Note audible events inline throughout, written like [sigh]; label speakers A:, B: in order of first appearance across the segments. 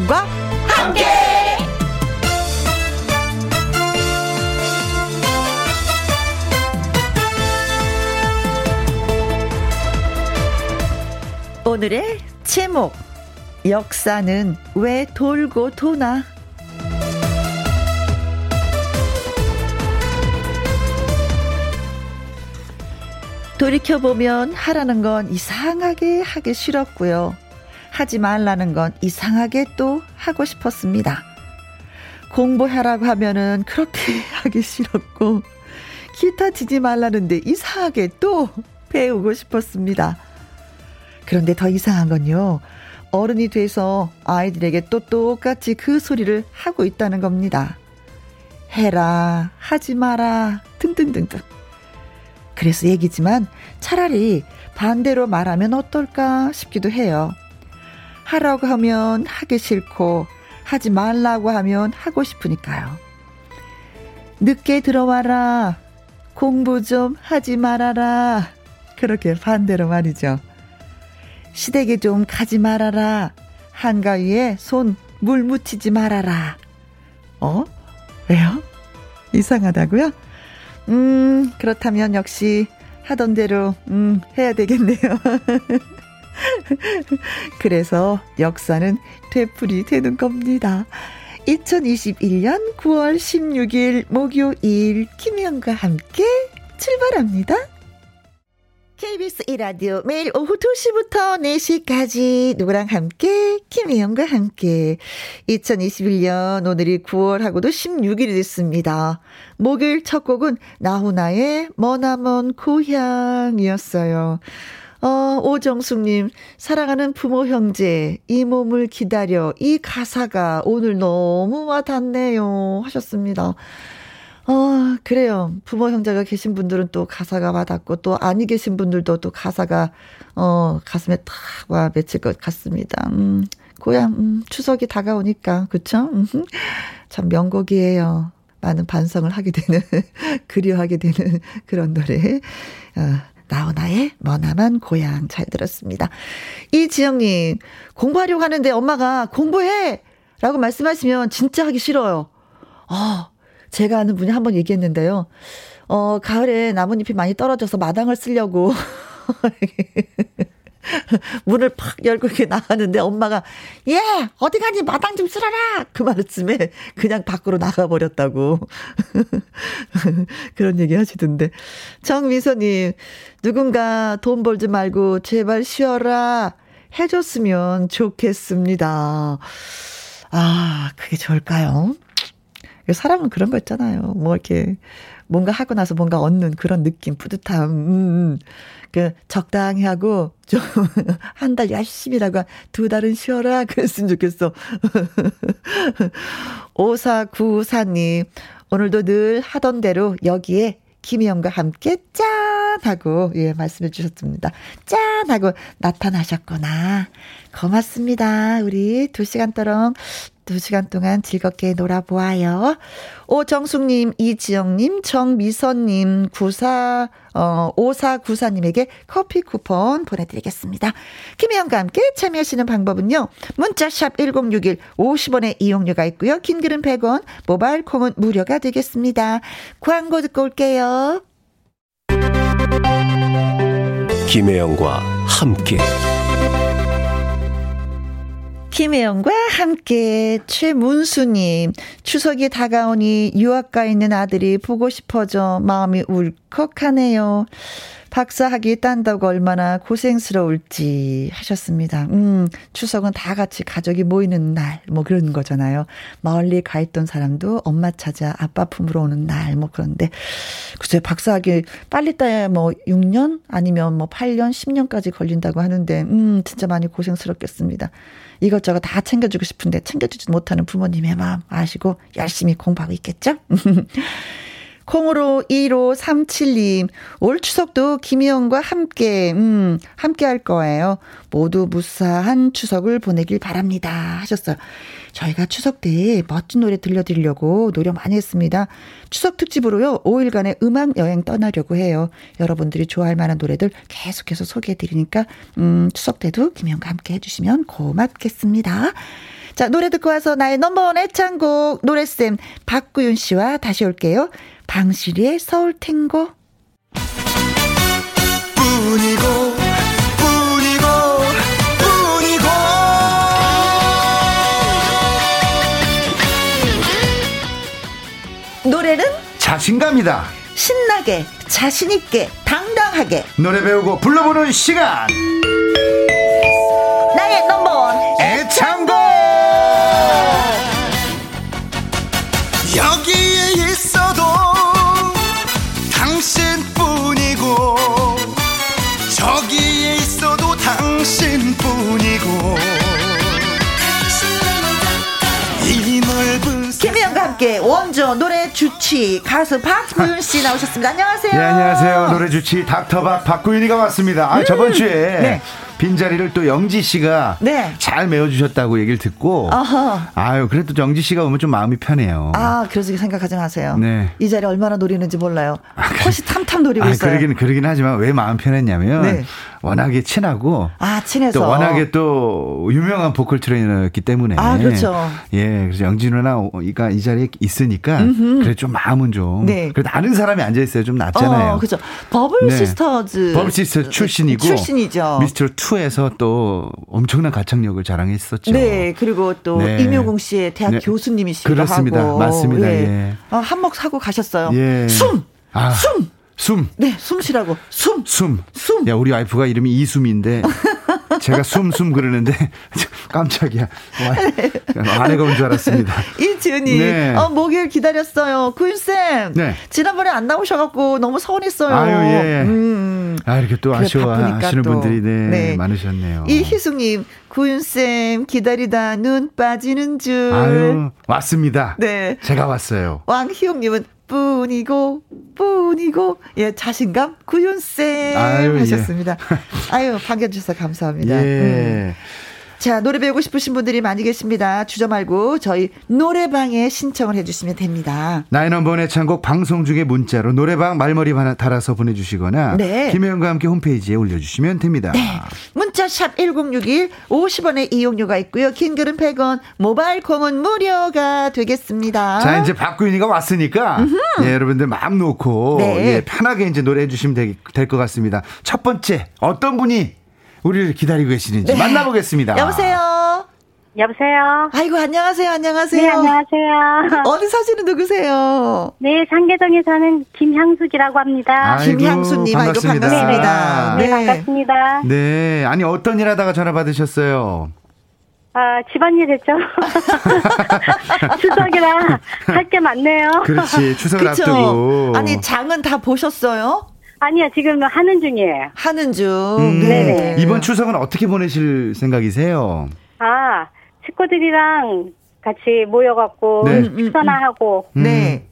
A: 김혜영과 함께. 오늘의 제목 역사는 왜 돌고 도나 돌이켜보면 하라는 건 이상하게 하기 싫었고요. 하지 말라는 건 이상하게 또 하고 싶었습니다. 공부하라고 하면은 그렇게 [laughs] 하기 싫었고, 기타 치지 말라는데 이상하게 또 배우고 싶었습니다. 그런데 더 이상한 건요, 어른이 돼서 아이들에게 또 똑같이 그 소리를 하고 있다는 겁니다. 해라, 하지 마라, 등등등등. 그래서 얘기지만 차라리 반대로 말하면 어떨까 싶기도 해요. 하라고 하면 하기 싫고 하지 말라고 하면 하고 싶으니까요. 늦게 들어와라. 공부 좀 하지 말아라. 그렇게 반대로 말이죠. 시댁에 좀 가지 말아라. 한가위에 손 물 묻히지 말아라. 어? 왜요? 이상하다고요? 음, 그렇다면 역시 하던 대로, 음, 해야 되겠네요. [laughs] [laughs] 그래서 역사는 되풀이 되는 겁니다. 2021년 9월 16일 목요일 김현과 함께 출발합니다. KBS 이라디오 매일 오후 2시부터 4시까지 누구랑 함께 김혜영과 함께 2021년 오늘이 9월하고도 16일이 됐습니다. 목요일 첫 곡은 나훈아의 머나먼 고향이었어요. 어, 오정숙님, 사랑하는 부모 형제, 이 몸을 기다려. 이 가사가 오늘 너무 와닿네요. 하셨습니다. 어, 그래요. 부모 형제가 계신 분들은 또 가사가 와닿고 또 아니 계신 분들도 또 가사가 어, 가슴에 탁 와 맺힐 것 같습니다. 음, 고향 음, 추석이 다가오니까 그쵸? 음, 참 명곡이에요. 많은 반성을 하게 되는 [laughs] 그리워하게 되는 그런 노래. 어, 나훈아의 머나만 고향 잘 들었습니다. 이지영님 공부하려고 하는데 엄마가 공부해! 라고 말씀하시면 진짜 하기 싫어요. 어, 제가 아는 분이 한 번 얘기했는데요. 어, 가을에 나뭇잎이 많이 떨어져서 마당을 쓰려고 [laughs] [laughs] 문을 팍 열고 이렇게 나가는데 엄마가 예 어디 가니 마당 좀 쓸어라 그 말씀에 그냥 밖으로 나가버렸다고 [laughs] 그런 얘기 하시던데 정미선님 누군가 돈 벌지 말고 제발 쉬어라 해줬으면 좋겠습니다 아 그게 좋을까요? 사람은 그런 거 있잖아요. 뭐 이렇게 뭔가 하고 나서 뭔가 얻는 그런 느낌, 뿌듯함. 음, 음. 그 적당히 하고 좀 [laughs] 한 달 열심히 라고 두 달은 쉬어라 그랬으면 좋겠어. [laughs] 오사구사님 오늘도 늘 하던 대로 여기에 김희영과 함께 짠! 하고, 예, 말씀해 주셨습니다. 짠! 하고 나타나셨구나. 고맙습니다. 우리 두 시간 동안, 두 시간 동안 즐겁게 놀아보아요. 오정숙님, 이지영님, 정미선님, 구사, 어, 5494님에게 커피 쿠폰 보내드리겠습니다. 김혜영과 함께 참여하시는 방법은요. 문자샵 1061 50원의 이용료가 있고요. 긴 글은 100원, 모바일 콩은 무료가 되겠습니다. 광고 듣고 올게요.
B: 김혜영과 함께
A: 김혜영과 함께 최문수님 추석이 다가오니 유학가 있는 아들이 보고 싶어져 마음이 울컥하네요. 박사학위 딴다고 얼마나 고생스러울지 하셨습니다. 음, 추석은 다 같이 가족이 모이는 날, 뭐 그런 거잖아요. 멀리 가 있던 사람도 엄마 찾아 아빠 품으로 오는 날, 뭐 그런데. 글쎄, 박사학위 빨리 따야 뭐 6년? 아니면 뭐 8년, 10년까지 걸린다고 하는데, 음, 진짜 많이 고생스럽겠습니다. 이것저것 다 챙겨주고 싶은데 챙겨주지 못하는 부모님의 마음 아시고 열심히 공부하고 있겠죠? [laughs] 콩으로 1537님, 올 추석도 김희영과 함께, 음, 함께 할 거예요. 모두 무사한 추석을 보내길 바랍니다. 하셨어요. 저희가 추석 때 멋진 노래 들려드리려고 노력 많이 했습니다. 추석 특집으로요, 5일간의 음악 여행 떠나려고 해요. 여러분들이 좋아할 만한 노래들 계속해서 소개해드리니까, 음, 추석 때도 김희영과 함께 해주시면 고맙겠습니다. 자, 노래 듣고 와서 나의 넘버원 애창곡 노래쌤 박구윤 씨와 다시 올게요. 방실이의 서울 탱고. 뿐이고. 노래는
C: 자신감이다.
A: 신나게, 자신있게, 당당하게.
C: 노래 배우고 불러보는 시간.
A: 함께 원조 노래 주치 가수 박구윤 씨 나오셨습니다. 안녕하세요.
C: 네, 안녕하세요. 노래 주치 닥터박 박구윤이가 왔습니다. 아, 저번 주에
A: 네.
C: 빈자리를 또 영지 씨가
A: 네.
C: 잘 메워주셨다고 얘기를 듣고
A: 어허.
C: 아유 그래도 영지 씨가 오면 좀 마음이 편해요.
A: 아, 그러지 생각하지 마세요.
C: 네.
A: 이 자리 얼마나 노리는지 몰라요. 콧이 탐탐 노리고
C: 아,
A: 있어요.
C: 그러긴 그러긴 하지만 왜 마음 편했냐면
A: 네.
C: 워낙에 친하고
A: 아, 친해서.
C: 또 워낙에 또 유명한 보컬 트레이너였기 때문에
A: 아, 그렇죠.
C: 예, 그래서 영진 누나가 이 자리에 있으니까 그래 좀 마음은 좀
A: 네.
C: 그래도 아는 사람이 앉아 있어요 좀 낫잖아요.
A: 어, 그죠. 버블
C: 네.
A: 시스터즈.
C: 버블 시스터 출신이고
A: 출신이죠.
C: 미스트롯 2에서 또 엄청난 가창력을 자랑했었죠.
A: 네, 그리고 또
C: 네.
A: 임효공 씨의 대학
C: 네.
A: 교수님이시기도
C: 그렇습니다.
A: 하고.
C: 맞습니다. 예.
A: 어, 한몫 하고 가셨어요.
C: 예.
A: 숨!
C: 아,
A: 숨!
C: 숨.
A: 네, 숨 쉬라고. 숨!
C: 숨.
A: 숨.
C: 야, 우리 와이프가 이름이 이숨인데 [laughs] 제가 숨숨 그러는데 [laughs] 깜짝이야. 와, 아내가 온 줄 알았습니다.
A: 이지은이,
C: 네.
A: 어, 목요일 기다렸어요. 구윤쌤.
C: 네.
A: 지난번에 안 나오셔갖고 너무 서운했어요.
C: 아유, 예.
A: 음.
C: 아, 이렇게 또 아쉬워하시는. 분들이 네,
A: 네.
C: 많으셨네요.
A: 이희숙님, 구윤쌤 기다리다 눈 빠지는 줄.
C: 아유, 왔습니다.
A: 네.
C: 제가 왔어요.
A: 왕희용님은 뿐이고 뿐이고 예 자신감 구윤쌤
C: 아유, 예.
A: 하셨습니다. [laughs] 아유 반겨주셔서 감사합니다. 음.
C: 예.
A: 자 노래 배우고 싶으신 분들이 많이 계십니다. 주저 말고 저희 노래방에 신청을 해주시면 됩니다.
C: 나인원번의 창곡 방송 중에 문자로 노래방 말머리 하나 달아서 보내주시거나
A: 네.
C: 김혜영과 함께 홈페이지에 올려주시면 됩니다.
A: 문자 샵 1061 50원의 이용료가 있고요. 긴 글은 100원 모바일 콩은 무료가 되겠습니다.
C: 자 이제 박구윤이가 왔으니까 예, 여러분들 마음 놓고
A: 네.
C: 예, 편하게 이제 노래해 주시면 될 것 같습니다. 첫 번째 어떤 분이 우리를 기다리고 계시는지
A: 네.
C: 만나보겠습니다.
A: 여보세요.
D: 여보세요.
A: 아이고 안녕하세요 안녕하세요.
D: 네, 안녕하세요.
A: 어디 사시는 누구세요?
D: 네, 상계동에 사는 김향숙이라고 합니다.
C: 아이고,
A: 김향수님, 아이고,
C: 반갑습니다.
A: 반갑습니다.
D: 네,
A: 네.
D: 반갑습니다.
C: 네, 아니 어떤 일 하다가 전화 받으셨어요?
D: 아, 집안일 했죠? [laughs] 추석이라 할 게 많네요.
C: 그렇지 추석을
A: 그쵸?
C: 앞두고.
A: 아니 장은 다 보셨어요?
D: 아니요, 지금 하는 중이에요.
A: 하는 중.
C: 음,
D: 네네.
C: 이번 추석은 어떻게 보내실 생각이세요?
D: 아, 식구들이랑 같이 모여갖고
C: 네.
D: 식사나 하고,
C: 음.
A: 네.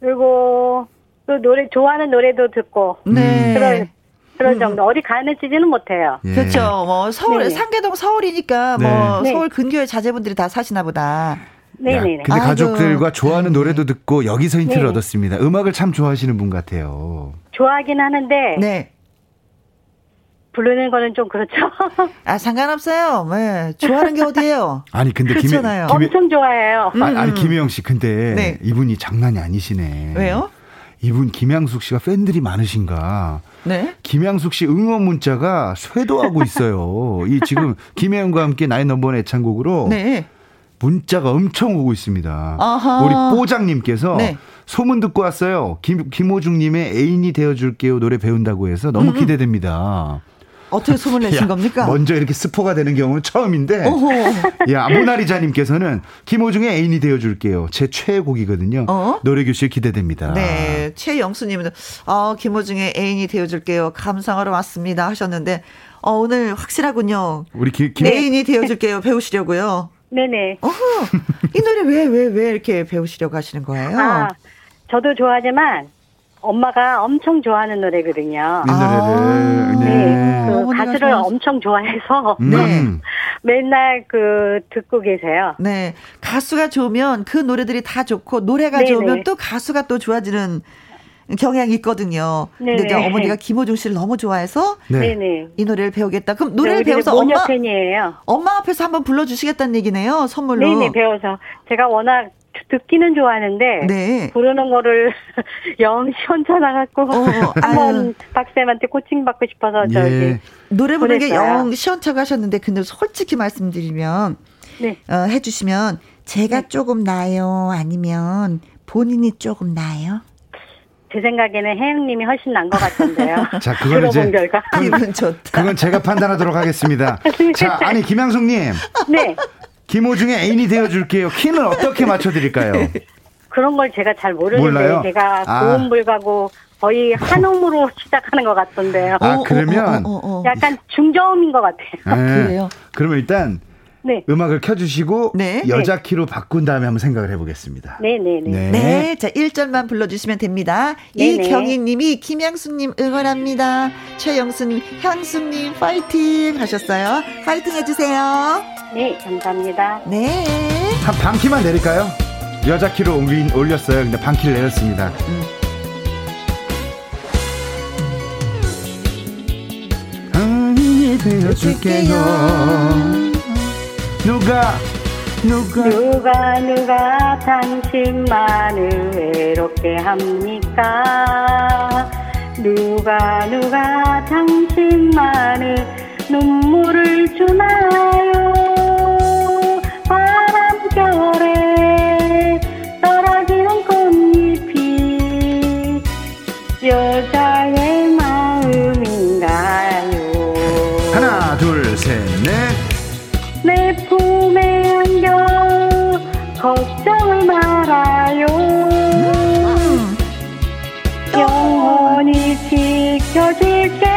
D: 그리고 또 노래, 좋아하는 노래도 듣고,
A: 네.
D: 그럴, 그럴 정도. 어디 가는지는 못해요.
C: 예.
A: 그렇죠. 뭐 서울
D: 네네.
A: 상계동 서울이니까
C: 네.
A: 뭐
D: 네.
A: 서울 근교의 자제분들이 다 사시나 보다.
C: 야,
D: 네네네.
C: 근데
A: 아이고.
C: 가족들과 좋아하는 노래도 듣고 여기서 힌트를
D: 네네.
C: 얻었습니다. 음악을 참 좋아하시는 분 같아요.
D: 좋아하긴 하는데,
A: 네.
D: 부르는 거는 좀 그렇죠. [laughs]
A: 아 상관없어요. 네. 좋아하는 게 어디예요? [laughs]
C: 아니 근데 김,
A: 그렇잖아요.
C: 김,
D: 엄청 좋아해요.
C: 아니, 아니 김혜영 씨 근데
A: 네.
C: 이분이 장난이 아니시네.
A: 왜요?
C: 이분 김양숙 씨가 팬들이 많으신가?
A: 네.
C: 김양숙 씨 응원 문자가 쇄도하고 있어요. 이 지금 [laughs] 김혜영과 함께 나인 넘버원 애창곡으로
A: 네.
C: 문자가 엄청 오고 있습니다.
A: 아하.
C: 우리 뽀장님께서
A: 네.
C: 소문 듣고 왔어요. 김, 김호중님의 애인이 되어줄게요 노래 배운다고 해서 너무 기대됩니다.
A: 어떻게 소문 내신
C: 야,
A: 겁니까?
C: 먼저 이렇게 스포가 되는 경우는 처음인데.
A: 어허.
C: 야, 모나리자님께서는 김호중의 애인이 되어줄게요. 제 최애곡이거든요.
A: 어?
C: 노래교실 기대됩니다.
A: 네, 최영수님은 어, 김호중의 애인이 되어줄게요. 감상하러 왔습니다 하셨는데 어, 오늘 확실하군요.
C: 우리 기, 김,
A: 애인이 되어줄게요 배우시려고요.
D: 네네.
A: 어허, 이 노래 왜 왜 왜 이렇게 배우시려고 하시는 거예요?
D: 아, 저도 좋아하지만 엄마가 엄청 좋아하는 노래거든요.
C: 이 노래를.
A: 아,
C: 네.
D: 네, 그 가수를
A: 좋아하시-
D: 엄청 좋아해서
C: 음.
A: 네. [laughs]
D: 맨날 그 듣고 계세요.
A: 경향이 있거든요. 근데
D: 네네.
A: 이제 어머니가 김호중 씨를 너무 좋아해서
C: 네.
D: 네네.
A: 이 노래를 배우겠다. 그럼 노래를
D: 네,
A: 배워서 엄마
D: 팬이에요.
A: 엄마 앞에서 한번 불러주시겠다는 얘기네요. 선물로.
D: 네네 배워서 제가 워낙 듣기는 좋아하는데
A: 네.
D: 부르는 거를 [laughs] 영 시원찮아 갖고
A: 어,
D: 한번 박쌤한테 코칭 받고 싶어서 저기
C: 예.
A: 노래 부르는 게. 영 시원찮게 하셨는데 근데 솔직히 말씀드리면
D: 네
A: 어, 해주시면 제가 조금 나요 아니면 본인이 조금 나요?
D: 제 생각에는 혜영님이 훨씬 난 것 같던데요. [laughs]
C: 자, 그건 이제
D: 결과.
A: 기분 [laughs] 좋다.
C: 그건 제가 판단하도록 하겠습니다. [laughs] 자, 아니 김양숙님,
D: 네
C: 김호중의 애인이 되어줄게요. 키는 어떻게 맞춰드릴까요?
D: 그런 걸 제가 잘 모르는데
C: 몰라요?
D: 제가
C: 아.
D: 고음 불가고 거의 한음으로 시작하는 것 같던데요.
C: 아,
A: 어,
C: 그러면
A: 어, 어, 어, 어.
D: 약간 중저음인 것 같아요.
C: 예.
A: 그래요?
C: 그러면 일단
D: 네.
C: 음악을 켜주시고
A: 네.
C: 여자 키로 바꾼 다음에 한번 생각을 해보겠습니다.
D: 네네네.
A: 네, 자 1절만 불러주시면 됩니다.
D: 네네.
A: 이경희님이 김양수님 응원합니다. 최영순, 향수님 파이팅 하셨어요. 파이팅 해주세요.
D: 네, 감사합니다.
A: 네.
C: 한 반 키만 내릴까요? 여자 키로 올린, 올렸어요. 근데 반 키를 내렸습니다. 아니 되어줄게요. 누가 누가
D: 누가 누가 당신만을 외롭게 합니까? 누가 누가 당신만을 눈물을 주나요? 지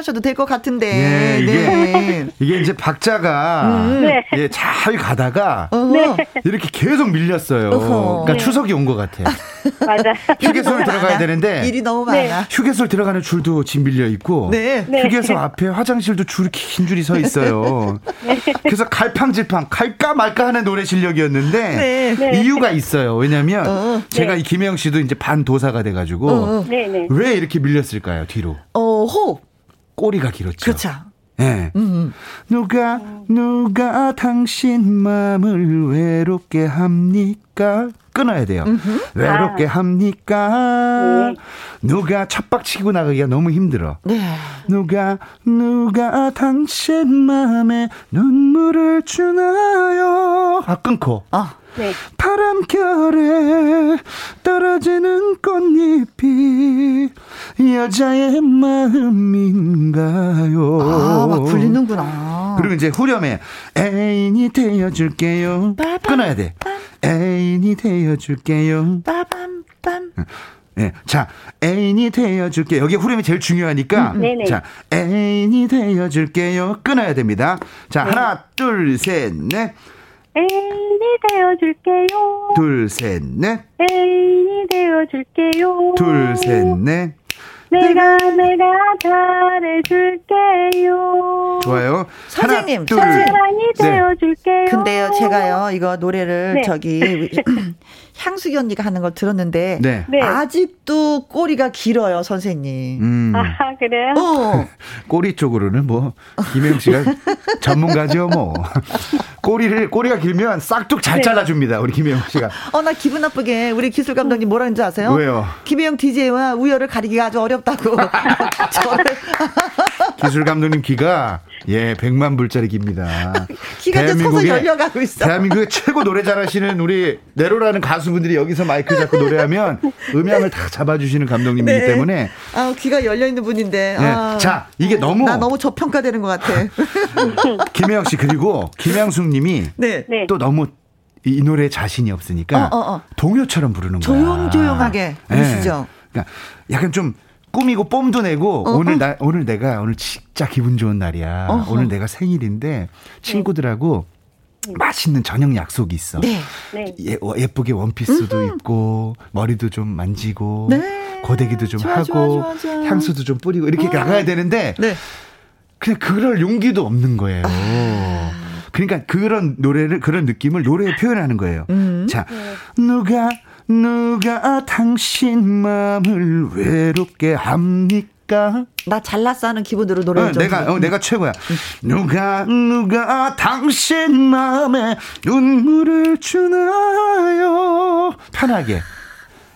A: 노래하셔도 될 것 같은데.
C: 예, 이게
A: 네.
C: 이게 이제 박자가
D: 네.
C: 예, 잘 가다가
A: 어허.
C: 이렇게 계속 밀렸어요.
A: 어허.
C: 그러니까
D: 네.
C: 추석이 온 것 같아.
D: 맞아.
C: 휴게소를 들어가야 되는데
A: 일이 너무
D: 네.
A: 많아.
C: 휴게소를 들어가는 줄도 지금 밀려 있고
A: 네.
D: 네.
C: 휴게소 앞에 화장실도 줄긴 줄이 서 있어요. 그래서 갈팡질팡 갈까 말까 하는 노래 실력이었는데
A: 네.
D: 네.
C: 이유가 있어요. 왜냐하면
A: 어.
C: 제가
D: 네.
C: 이 김혜영 씨도 이제 반 도사가 돼가지고
A: 어.
D: 네네.
C: 왜 이렇게 밀렸을까요? 뒤로
A: 어, 호흡.
C: 꼬리가 길었죠.
A: 그렇죠.
C: 예.
A: 음.
C: 누가 누가 당신 마음을 외롭게 합니까? 끊어야 돼요. 외롭게 합니까?
D: 네.
C: 누가 첫박치고 나가기가 너무 힘들어.
A: 네.
C: 누가 누가 당신 마음에 눈물을 주나요? 아 끊고
A: 아.
D: 네.
C: 바람결에 떨어지는 꽃잎이 여자의 마음인가요?
A: 아, 막 불리는구나.
C: 그리고 이제 후렴에 애인이 되어줄게요. 끊어야 돼. 애인이 되어줄게요.
A: 빠밤 빰.
C: 예, 자 애인이 되어줄게. 여기 후렴이 제일 중요하니까.
D: 네네.
C: 자 애인이 되어줄게요. 끊어야 됩니다. 자
D: 네.
C: 하나 둘 셋 넷.
D: 애인이 되어줄게요.
C: 둘 셋 넷.
D: 애인이 되어줄게요.
C: 둘 셋 넷.
D: 내가 내가 잘해줄게요.
C: 좋아요.
A: 선생님,
C: 하나, 둘.
D: 사랑이
C: 네.
D: 되어줄게요.
A: 근데요, 제가요, 이거 노래를
D: 네.
A: 저기, [laughs] 향수기 언니가 하는 걸 들었는데,
C: 네.
D: 네.
A: 아직도 꼬리가 길어요, 선생님.
C: 음,
D: 아 그래요?
A: 어. [laughs]
C: 꼬리 쪽으로는 뭐 김혜영 씨가 전문가죠 뭐. [laughs] 꼬리를 꼬리가 길면 싹둑 잘
D: 네.
C: 잘라줍니다. 우리 김혜영 씨가.
A: 어, 나 기분 나쁘게 우리 기술 감독님 뭐라 했는지 아세요?
C: 왜요?
A: 김혜영 DJ와 우열을 가리기가 아주 어렵 다고. [laughs] 저를
C: 기술 감독님 귀가 예, 100만 불짜리 깁니다.
A: 키가 이제 서서 열려가고 있어.
C: 대한민국의 최고 노래 잘하시는 우리 네로라는 가수분들이 여기서 마이크 잡고 노래하면 음향을 다 잡아주시는 감독님이기
A: 네.
C: 때문에
A: 아, 귀가 열려 있는 분인데.
C: 네.
A: 아,
C: 자, 이게 너무
A: 나 너무 저평가되는 것 같아. [laughs]
C: 김혜영 씨 그리고 김양숙 님이
A: 네.
D: 네.
C: 또 너무 이 노래에 자신이 없으니까
A: 어, 어, 어.
C: 동요처럼 부르는 거야.
A: 조용조용하게 부르시죠.
C: 예. 그러니까 약간 좀 꾸미고 뽐도 내고
A: 어,
C: 오늘
A: 어.
C: 나 오늘 내가 오늘 진짜 기분 좋은 날이야.
A: 어허.
C: 오늘 내가 생일인데 친구들하고 맛있는 저녁 약속이 있어.
A: 네.
D: 네.
C: 예, 어, 예쁘게 원피스도 입고 머리도 좀 만지고
A: 네.
C: 고데기도 좀
A: 좋아,
C: 하고
A: 좋아, 좋아, 좋아.
C: 향수도 좀 뿌리고 이렇게
A: 어.
C: 나가야 되는데
A: 네.
C: 그냥 그럴 용기도 없는 거예요.
A: 아.
C: 그러니까 그런 노래를 그런 느낌을 노래에 표현하는 거예요.
A: 음.
C: 자, 누가 누가 당신 마음을 외롭게 합니까?
A: 나 잘났어 하는 기분으로 노래
C: 어,
A: 좀.
C: 내가. 어, 내가 최고야. 누가 누가 당신 마음에 눈물을 주나요? 편하게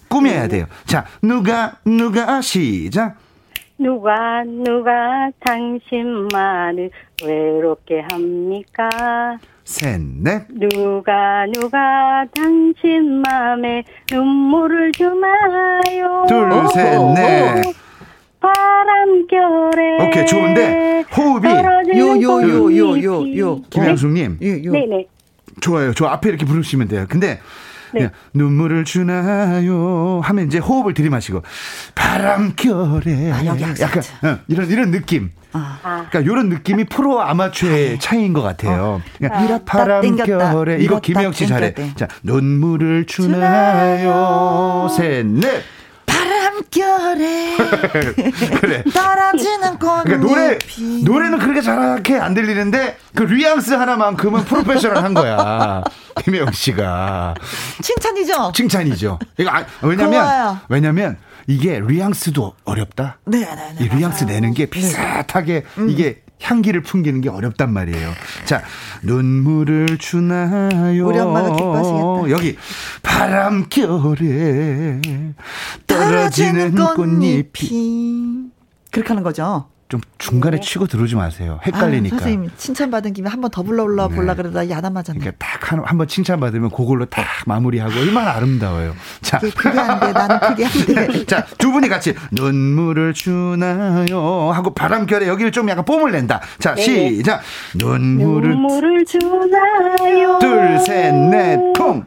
C: 꾸며야 돼요. 자, 누가 누가 시작.
D: 누가 누가 당신만을 외롭게 합니까?
C: 셋, 넷.
D: 누가 누가 당신 맘에 눈물을 주나요?
C: 둘, 셋, 넷.
D: 바람결에
C: 오케이, 좋은데 호흡이
D: 떨어지는
A: 요, 요, 요, 요, 요,
D: 꽃잎이.
A: 요.
C: 김양숙님
A: 예, 요.
D: 네네.
C: 좋아요. 저 앞에 이렇게 부르시면 돼요. 근데
D: 네.
C: 눈물을 주나요 하면 이제 호흡을 들이마시고 바람결에
A: 아.
C: 약간 어, 이런 이런 느낌.
A: 아.
C: 그러니까 이런 느낌이 프로와 아마추어의 차이인 것 같아요. 그러니까
A: 밀었다, 땡겼다.
C: 바람결에 이거 김영 씨 잘해. 자 눈물을 주나요 셋 넷.
A: 바람결에 [laughs]
C: 그래.
A: 떨어지는 꽃잎이
C: 그러니까 노래 노래는 그렇게 잘하게 안 들리는데 그 뉘앙스 하나만큼은 프로페셔널한 거야. [laughs] 김혜영 씨가
A: 칭찬이죠?
C: 칭찬이죠. 이거 아, 왜냐면
A: 고마워요.
C: 왜냐면 이게 뉘앙스도 어렵다.
A: 네, 네, 네.
C: 이 뉘앙스 내는 게 비슷하게 이게 향기를 풍기는 게 어렵단 말이에요. 자, 눈물을 주나요?
A: 우리 엄마가 기뻐하시겠다.
C: 여기 바람결에 떨어지는 꽃잎이
A: 그렇게 하는 거죠.
C: 좀 중간에 치고 들어오지 마세요. 헷갈리니까.
A: 아, 선생님 칭찬받은 김에 한 번 더 불러
C: 네.
A: 볼라 그러다 야단 맞았네.
C: 그러니까 딱한번 칭찬받으면 그걸로 딱 마무리하고 얼마나 아름다워요. 자,
A: 그게 그게 안 돼. 나는 그게 안 돼. [laughs]
C: 자, 두 분이 같이 눈물을 주나요? 하고 바람결에 여기를 좀 약간 뽐을 낸다. 자, 시작. 눈물을
D: 눈물을 주나요?
C: 둘, 셋, 넷, 통.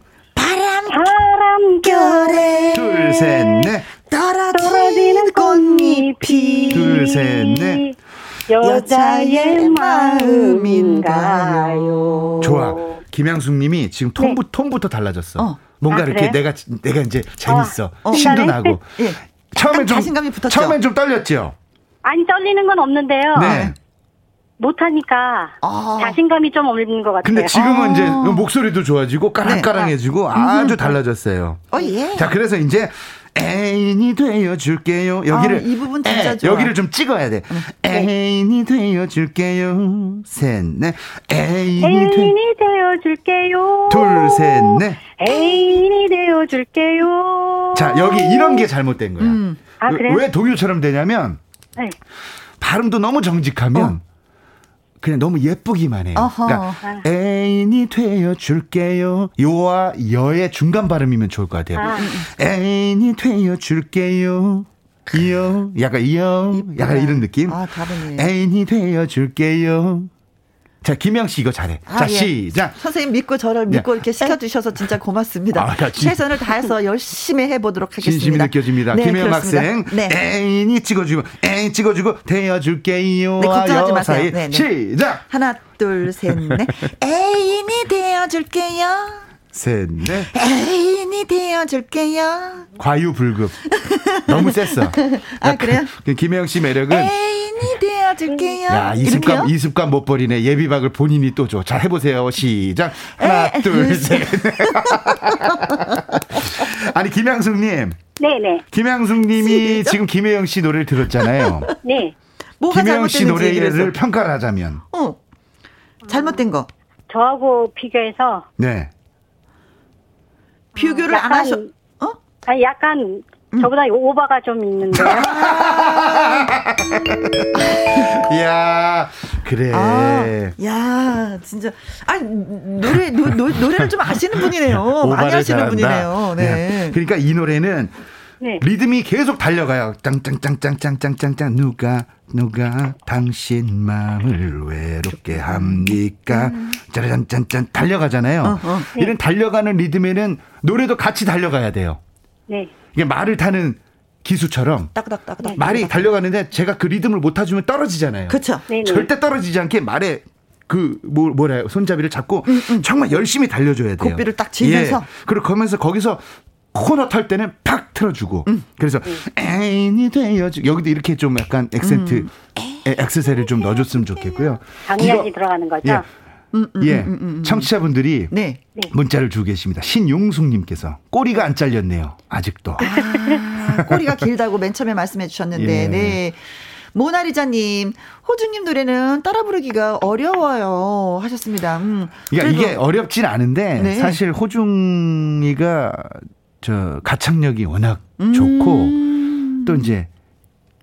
D: 바람결에
C: 둘, 셋, 넷.
D: 떨어지는 꽃잎이
C: 둘, 셋, 넷.
D: 여자의 마음인가요?
C: 좋아. 김양숙 님이 지금 톤부, 톤부터 달라졌어.
A: 어.
C: 뭔가
D: 아,
C: 이렇게
D: 그래요?
C: 내가, 내가 이제 재밌어.
D: 어.
C: 신도
D: 신나네?
C: 나고.
A: 예.
C: 처음엔 좀,
A: 자신감이 붙었죠?
C: 처음엔 좀 떨렸죠?
D: 아니 떨리는 건 없는데요.
C: 네.
D: 못하니까
A: 아.
D: 자신감이 좀 없는 것 같아요.
C: 근데 지금은
A: 아.
C: 이제 목소리도 좋아지고 까랑까랑해지고 아주 달라졌어요.
A: 어, 예.
C: 자, 그래서 이제 애인이 되어 줄게요. 여기를
A: 아, 이 부분 진짜
C: 애,
A: 좋아.
C: 여기를 좀 찍어야 돼. 애인이 되어 줄게요. 셋, 넷. 애인이 돼.
D: 애인이 되어줄게요.
C: 둘, 셋, 넷.
D: 애인이 되어줄게요.
C: 자, 여기 이런 게 잘못된 거야.
A: 음.
D: 아?
C: 왜 동요처럼 되냐면
D: 네.
C: 발음도 너무 정직하면 그냥 너무 예쁘기만 해요.
A: 어. 어허.
C: 그러니까 애인이 되어 줄게요. 요와 여의 중간 발음이면 좋을 것 같아요.
D: 아.
C: 애인이 되어 줄게요. 요 약간 요 약간 이런 느낌.
A: 아, 다르네.
C: 애인이 되어 줄게요. 자, 김영 씨 이거 잘해.
A: 아,
C: 자,
A: 예.
C: 시작.
A: 선생님 믿고 저를 믿고
C: 야.
A: 이렇게 시켜주셔서 진짜 고맙습니다.
C: 아,
A: 최선을 다해서 열심히 해보도록 하겠습니다.
C: 진심이 느껴집니다.
A: 네, 그렇습니다.
C: 학생.
A: 네.
C: 애인이 찍어주고, 애인 찍어주고, 되어줄게요.
A: 네, 걱정하지
C: 여
A: 마세요.
C: 사이.
A: 네, 네.
C: 시작.
A: 하나, 둘, 셋, 넷. [laughs] 애인이 되어줄게요.
C: 셋, 넷.
A: 애인이 되어줄게요.
C: 과유불급. 너무 셌어. [laughs]
A: 아, 그래요?
C: 그 김혜영 씨 매력은
A: 애인이 되어줄게요.
C: 야, 이
A: 이렇게요?
C: 습관, 이 습관 못 버리네. 예비박을 본인이 또 줘. 자, 해보세요. 시작. 하나, 둘, 셋. [laughs] 아니, 김양숙님.
D: 네네.
C: 김양숙님이 지금 김혜영 씨 노래를 들었잖아요.
D: 네.
A: 뭐가
C: 김혜영 씨 노래를
A: 해서.
C: 평가를 하자면.
A: 어. 잘못된 거.
D: 저하고 비교해서
C: 네.
A: 비교를 안 하셔. 어?
D: 아니, 약간 저보다 오바가 좀 있는데.
C: 이야, [laughs] 그래.
A: 아, 야, 진짜. 아니, 노래, 노, 노, 노래를 좀 아시는 분이네요. 많이
C: 잘한다.
A: 분이네요. 네.
C: 그러니까 이 노래는
D: 네.
C: 리듬이 계속 달려가요. 짱짱짱짱짱짱짱짱 누가 누가 당신 마음을 외롭게 합니까? 짜라잔짠짠 달려가잖아요.
A: 어, 어.
C: 이런 달려가는 리듬에는 노래도 같이 달려가야 돼요.
D: 네.
C: 이게 말을 타는 기수처럼
A: 따그닥따그닥.
C: 말이 달려가는데 제가 그 리듬을 못 타주면 떨어지잖아요.
D: 네네.
C: 절대 떨어지지 않게 말에 그 뭐, 뭐래요 손잡이를 잡고 정말 열심히 달려줘야 돼요.
A: 고삐를 딱 쥐면서.
C: 예. 그리고 거면서 거기서 코너 탈 때는 팍 틀어주고 그래서 애인이 되어주 여기도 이렇게 좀 약간 액센트 에, 액세서리를 좀 넣어줬으면 좋겠고요.
D: 강약이
C: 이거-
D: 들어가는 거죠?
C: 예. 예, 청취자분들이
A: 네.
C: 문자를 주고 계십니다. 신용숙님께서 꼬리가 안 잘렸네요. 아직도.
A: 아, 꼬리가 길다고 맨 처음에 말씀해 주셨는데,
C: 예.
A: 네. 모나리자님, 호주님 노래는 따라 부르기가 어려워요. 하셨습니다. 음.
C: 그러니까 이게 어렵진 않은데
A: 네.
C: 사실 호중이가 저 가창력이 워낙 좋고
A: 음.
C: 또 이제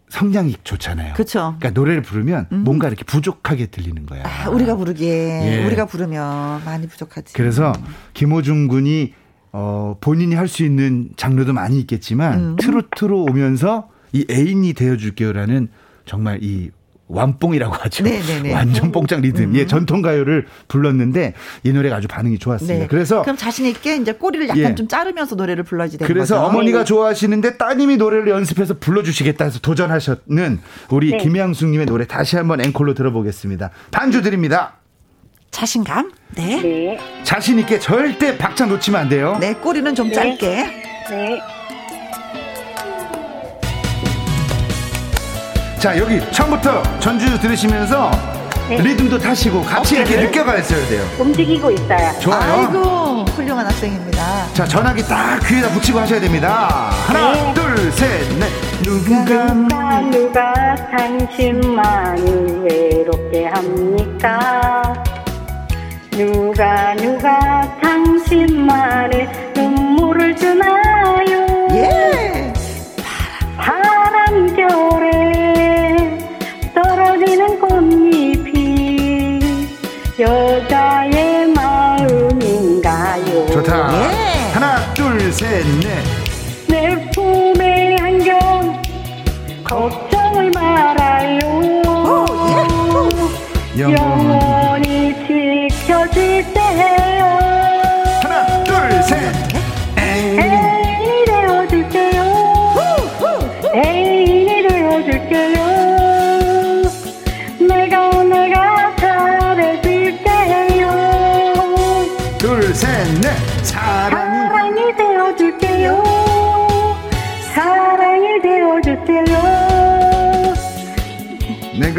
C: 성량이 좋잖아요.
A: 그쵸.
C: 그러니까 노래를 부르면 뭔가 이렇게 부족하게 들리는 거야.
A: 아, 우리가 부르기에,
C: 예.
A: 우리가 부르면 많이 부족하지.
C: 그래서 김호중 군이 어 본인이 할 수 있는 장르도 많이 있겠지만
A: 음.
C: 트로트로 오면서 이 애인이 되어줄게요라는 정말 이 완뽕이라고 하죠.
A: 네네네. 음.
C: 완전 뽕짝 리듬. 예, 전통 가요를 불렀는데 이 노래가 아주 반응이 좋았습니다.
A: 네.
C: 그래서
A: 그럼 자신 있게 이제 꼬리를 약간
C: 예.
A: 좀 자르면서 노래를 불러야지 되는
C: 그래서
A: 거죠.
C: 어머니가
D: 네네.
C: 좋아하시는데 따님이 노래를 연습해서 불러주시겠다 해서 도전하셨는 우리
D: 네.
C: 김양숙님의 노래 다시 한번 앵콜로 들어보겠습니다. 반주 드립니다.
A: 자신감? 네.
D: 네.
C: 자신 있게 절대 박자 놓치면 안 돼요.
A: 네, 꼬리는 좀
D: 네.
A: 짧게.
D: 네.
C: 자 여기 처음부터 전주 들으시면서
D: 네.
C: 리듬도 타시고 같이 이렇게 느껴가셔야 돼요.
D: 움직이고 있어요.
C: 좋아요.
A: 아이고, 훌륭한 학생입니다.
C: 자 전화기 딱 귀에다 붙이고 하셔야 됩니다. 하나
D: 네.
C: 둘 셋 넷. 누군가
D: 누가 누가 당신만을 외롭게 합니까? 누가 누가 당신만의 눈물을 주나요?
A: 예.
D: 바람결에
C: 셋 넷.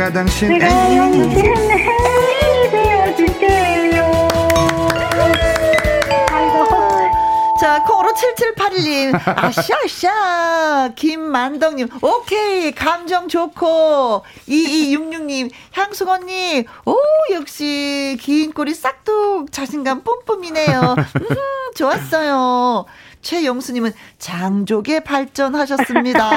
D: 내가
C: 당신 애인.
D: 애인이 되어 줄게요. 아이고.
A: 자, 콩으로 7781님. 아샤샤. 김만덕님. 오케이. 감정 좋고. 2266님. 향수건님. 오, 역시. 긴 꼬리 싹둑. 자신감 뿜뿜이네요. 음, 좋았어요. 최영수님은 장족에 발전하셨습니다.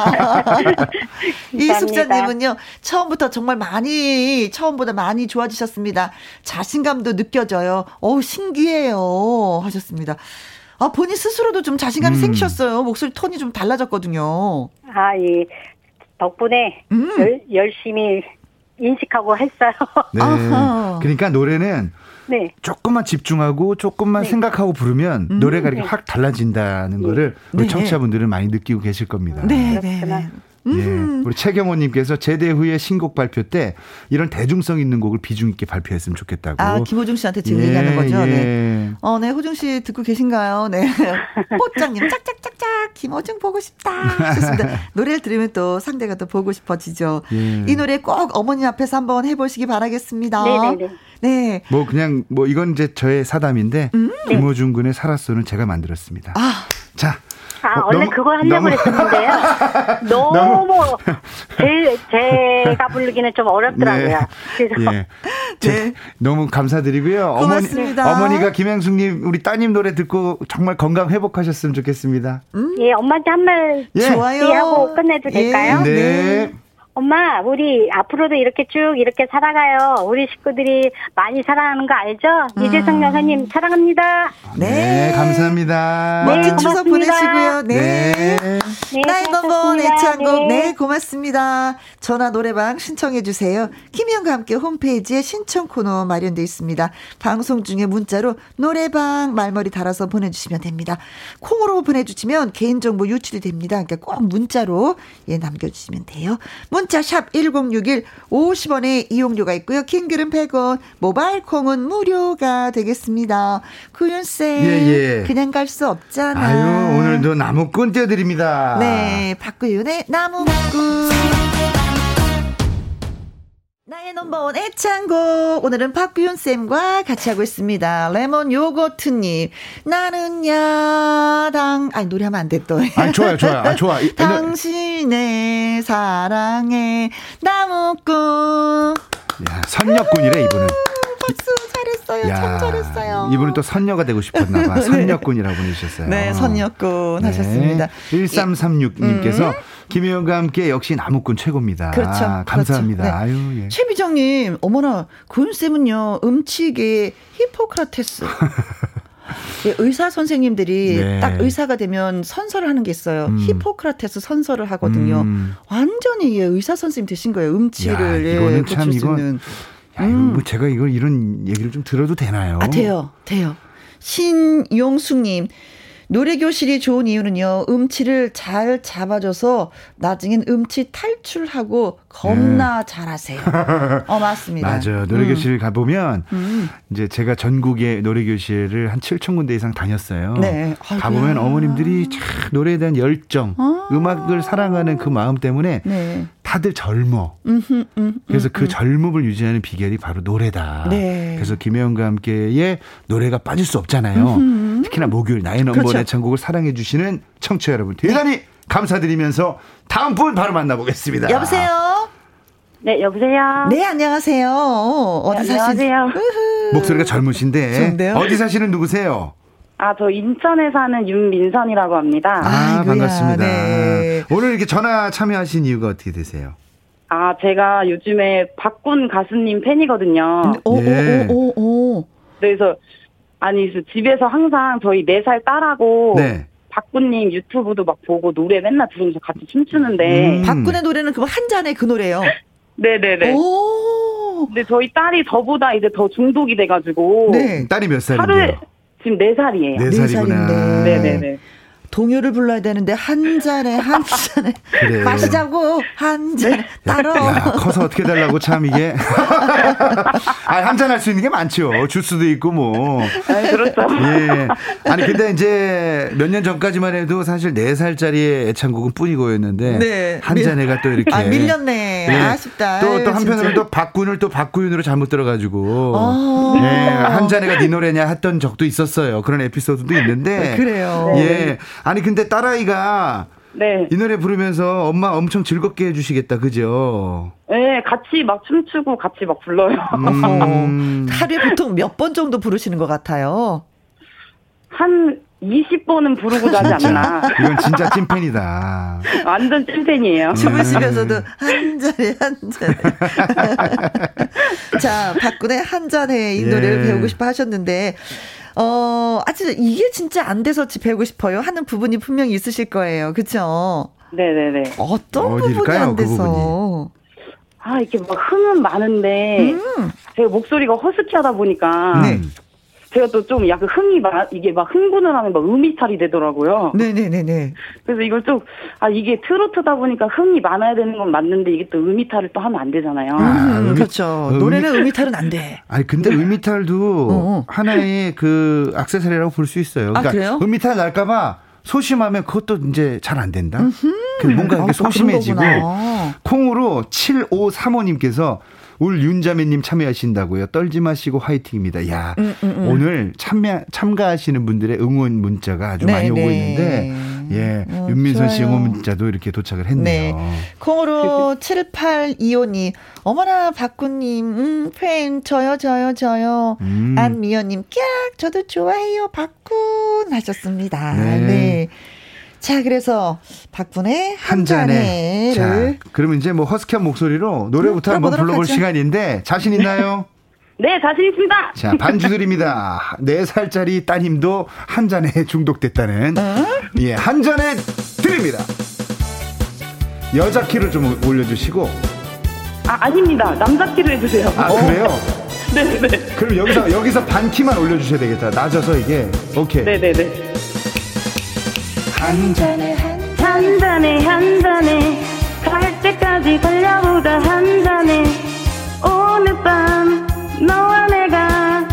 A: [laughs] 이숙자님은요, 처음부터 정말 많이, 처음보다 많이 좋아지셨습니다. 자신감도 느껴져요. 어우, 신기해요. 하셨습니다. 아, 본인 스스로도 좀 자신감이
C: 음.
A: 생기셨어요. 목소리 톤이 좀 달라졌거든요.
D: 아, 이 덕분에
A: 음.
D: 열, 열심히 인식하고 했어요.
C: 네.
A: 아하.
C: 그러니까 노래는
D: 네.
C: 조금만 집중하고 조금만
D: 네.
C: 생각하고 부르면 노래가 이렇게 확 달라진다는 거를 우리
A: 네.
C: 청취자분들은 많이 느끼고 계실 겁니다.
A: 네, 네,
D: 그렇구나.
A: 네.
C: 예.
A: 음.
C: 우리 최경호님께서 제대 후에 신곡 발표 때 이런 대중성 있는 곡을 비중 있게 발표했으면 좋겠다고.
A: 아, 김호중 씨한테 지금
C: 예,
A: 얘기하는 거죠. 네.
C: 예.
A: 어, 네, 호중 씨 듣고 계신가요? 네. [laughs] 뽀짱님, 짝짝짝짝, 김호중 보고 싶다. 좋습니다. [laughs] 노래를 들으면 또 상대가 또 보고 싶어지죠.
C: 예.
A: 이 노래 꼭 어머니 앞에서 한번 해보시기 바라겠습니다.
D: 네네네.
A: 네.
C: 뭐 그냥 뭐 이건 이제 저의 사담인데 김호중 군의 살았소는 제가 만들었습니다.
A: 음. 아,
C: 자.
D: 아,
C: 어,
D: 원래
C: 너무-
D: 그거 하려고
C: 너무-
D: 했었는데요. [laughs] 너무, 제, 제가 부르기는 좀 어렵더라고요. 그래서
C: 예. 제-
A: 네.
C: 너무 감사드리고요.
A: 고맙습니다.
C: 어머니, 어머니가 김양숙님 우리 따님 노래 듣고 정말 건강 회복하셨으면 좋겠습니다.
D: 예, 엄마한테 한말
C: 예.
A: 좋아요.
D: 하고 끝내도 될까요?
A: 예.
C: 네.
D: 엄마, 우리 앞으로도 이렇게 쭉 이렇게 살아가요. 우리 식구들이 많이 사랑하는 거 알죠? 이재성 여사님 사랑합니다.
C: 네, 감사합니다.
A: 멋진
D: 네,
A: 추석
D: 고맙습니다.
A: 보내시고요. 네.
C: 네.
D: 네,
A: 나의
D: 고맙습니다.
A: 애창곡.
D: 네.
A: 네, 고맙습니다. 전화 노래방 신청해 주세요. 김희영과 함께 홈페이지에 신청 코너 마련되어 있습니다. 방송 중에 문자로 노래방 말머리 달아서 보내주시면 됩니다. 콩으로 보내주시면 개인정보 유출이 됩니다. 그러니까 꼭 문자로 예 남겨주시면 돼요. 문자 샵 1061 50원의 이용료가 있고요. 킹글은 100원, 모바일 콩은 무료가 되겠습니다. 구윤 쌤
C: 예, 예.
A: 그냥 갈 수 없잖아.
C: 아유, 오늘도 나무꾼 띄워드립니다.
A: 네, 박구윤의 나무꾼. 나의 넘버원 애창곡. 오늘은 박구윤 쌤과 같이 하고 있습니다. 레몬 요거트님. 나는 야당. 아니, 노래하면 안 돼, 또.
C: 아니, 좋아요, 좋아요. 아, 좋아. 이- [laughs]
A: 당신의 사랑의 나무꾼.
C: 야, 선녀꾼이래, 이분은.
A: 박수 잘했어요. 참 잘했어요.
C: 이분은 또 선녀가 되고 싶었나 봐. [laughs] 선녀꾼이라고 보내주셨어요.
A: 네, 선녀꾼 하셨습니다.
C: 1336님께서 김혜영과 함께 역시 나무꾼 최고입니다.
A: 그렇죠.
C: 감사합니다.
A: 그렇죠. 네.
C: 아유, 예.
A: 최비정님, 어머나, 구윤쌤은요, 음치계 히포크라테스. [laughs] 예, 의사 선생님들이
C: 네.
A: 딱 의사가 되면 선서를 하는 게 있어요.
C: 음.
A: 히포크라테스 선서를 하거든요.
C: 음.
A: 완전히 예, 의사 선생님 되신 거예요. 음치를
C: 야,
A: 예,
C: 이거는
A: 고칠
C: 참
A: 수
C: 이건-
A: 있는.
C: 야, 이거 뭐 제가 이걸 이런 얘기를 좀 들어도 되나요?
A: 아, 돼요. 돼요. 신용숙님. 노래교실이 좋은 이유는요, 음치를 잘 잡아줘서 나중엔 음치 탈출하고 겁나 잘하세요. 어, 맞습니다.
C: 네. [laughs] 맞아요. 노래교실 가보면
A: 음.
C: 이제 제가 전국의 노래교실을 한 7천 군데 이상 다녔어요.
A: 네.
C: 가보면 어머님들이 참 노래에 대한 열정,
A: 아.
C: 음악을 사랑하는 그 마음 때문에
A: 네.
C: 다들 젊어.
A: 음흠, 음,
C: 그래서
A: 음,
C: 그 젊음을 유지하는 비결이 바로 노래다.
A: 네.
C: 그래서 김혜영과 함께의 노래가 빠질 수 없잖아요. 특히나 목요일 나의 넘버의
A: 그렇죠.
C: 창곡을 사랑해 주시는 청취자 여러분 대단히 감사드리면서 다음 분 바로 만나보겠습니다.
A: 여보세요?
D: 네, 여보세요?
A: 네, 안녕하세요. 어디
D: 네,
A: 사시는?
D: 안녕하세요.
C: 목소리가 젊으신데
A: 좋은데요?
C: 어디 사시는 누구세요?
E: 아, 저 인천에 사는 윤민선이라고 합니다.
C: 아,
A: 아이고야,
C: 반갑습니다.
A: 네.
C: 오늘 이렇게 전화 참여하신 이유가 어떻게 되세요?
E: 아, 제가 요즘에 박군 가수님 팬이거든요.
A: 오,
C: 예.
A: 오, 오, 오, 오.
E: 그래서, 아니, 저 집에서 항상 저희 네 살 딸하고
C: 네.
E: 박군님 유튜브도 막 보고 노래 맨날 들으면서 같이 춤추는데,
C: 음.
A: 박군의 노래는 그거 한 잔의 그 노래요. [laughs]
E: 네네네.
A: 오.
E: 근데 저희 딸이 저보다 이제 더 중독이 돼가지고,
A: 네.
C: 딸이 몇
E: 하루에
C: 살인데요?
E: 지금 네 살이에요.
A: 네네
C: 살이구나.
A: 살인데.
E: 네네네.
A: 동요를 불러야 되는데 한 잔에 한 [laughs] 잔에
C: 그래.
A: 마시자고 한 잔에 따로
C: 야, 커서 어떻게 달라고 참 이게. [laughs] 아, 한잔 할 수 있는 게 많죠. 주스도 있고 뭐.
E: 아, 그렇죠.
C: 예. 아니 근데 이제 몇 년 전까지만 해도 사실 4 살짜리의 애창곡은 뿐이고였는데
A: 네.
C: 한
A: 밀-
C: 잔애가 또 이렇게
A: 아 밀렸네
C: 예.
A: 아쉽다
C: 또, 또
A: 아유,
C: 한편으로
A: 진짜.
C: 또 박군을 또 박구윤으로 잘못 들어가지고
A: 어.
C: 예, 한 잔애가 네 노래냐 했던 적도 있었어요. 그런 에피소드도 있는데
A: 그래요
C: 예. 아니 근데 딸아이가
E: 네.
C: 이 노래 부르면서 엄마 엄청 즐겁게 해주시겠다, 그죠?
E: 네, 같이 막 춤추고 같이 막 불러요.
C: 음.
A: 하루에 보통 몇 번 정도 부르시는 것 같아요
E: 한 20번은 부르고 자지 않나.
C: 이건 진짜 찐팬이다.
E: 완전 찐팬이에요.
A: 춤을 추면서도 한 잔에 한 잔에 자 박군의 한 잔에 이
C: 예.
A: 노래를 배우고 싶어 하셨는데 어, 아, 진짜 이게 진짜 안 돼서 배우고 싶어요 하는 부분이 분명히 있으실 거예요. 그쵸?
E: 네네네.
A: 어떤 부분이
C: 어딜까요, 안그
A: 돼서?
E: 아, 이렇게 막 흥은 많은데,
A: 음.
E: 제가 목소리가 허스키 하다 보니까,
A: 네.
C: 음.
E: 제가 또 좀 약간 흥이 막, 이게 막 흥분을 하면 막 음이탈이 되더라고요.
A: 네네네네.
E: 그래서 이걸 좀, 아, 이게 트로트다 보니까 흥이 많아야 되는 건 맞는데, 이게 또 음이탈을 또 하면 안 되잖아요.
C: 아,
A: 음,
C: 음이-
A: 그렇죠.
C: 음이-
A: 노래는 음이탈은 안 돼.
C: 아니 근데 음이탈도
A: 어.
C: 하나의 그 악세사리라고 볼 수 있어요. 그러니까
A: 아, 그래요?
C: 음이탈 날까봐 소심하면 그것도 이제 잘 안 된다. 그 뭔가
A: 아,
C: 이렇게
A: 그런
C: 소심해지고. 콩으로 7535님께서 울 윤자매님 참여하신다고요. 떨지 마시고 화이팅입니다. 야
A: 음, 음, 음.
C: 오늘 참여 참가하시는 분들의 응원 문자가 아주
A: 네,
C: 많이 오고
A: 네.
C: 있는데 예
A: 어,
C: 윤민선 씨. 응원 문자도 이렇게 도착을 했네요.
A: 콩으로 [laughs] 7825님, 어머나, 박구님, 음, 팬, 저요, 저요, 저요.
C: 음.
A: 안미연님, 깍, 저도 좋아해요, 박군. 하셨습니다.
C: 네.
A: 네. 자, 그래서 박분의 한,
C: 한 잔에. 자, 그러면 이제 뭐 허스키한 목소리로 노래부터
A: 음,
C: 한번 불러볼
A: 하죠.
C: 시간인데 자신 있나요? [laughs]
E: 네, 자신 있습니다.
C: 자, 반주 드립니다. 네살짜리 따님도 한 잔에 중독됐다는. 예, 한 잔에 드립니다. 여자 키를 좀 올려주시고.
E: 아, 아닙니다. 남자 키로 해주세요.
C: 아, 그래요?
E: 네네. [laughs]
C: 그럼 여기서, 여기서 반 키만 올려주셔야 되겠다. 낮아서 이게. 오케이.
E: 네네네.
C: 한 잔에.
E: 한 잔에 한 잔에 갈 때까지 달려보자 한 잔에 오늘 밤 너와 내가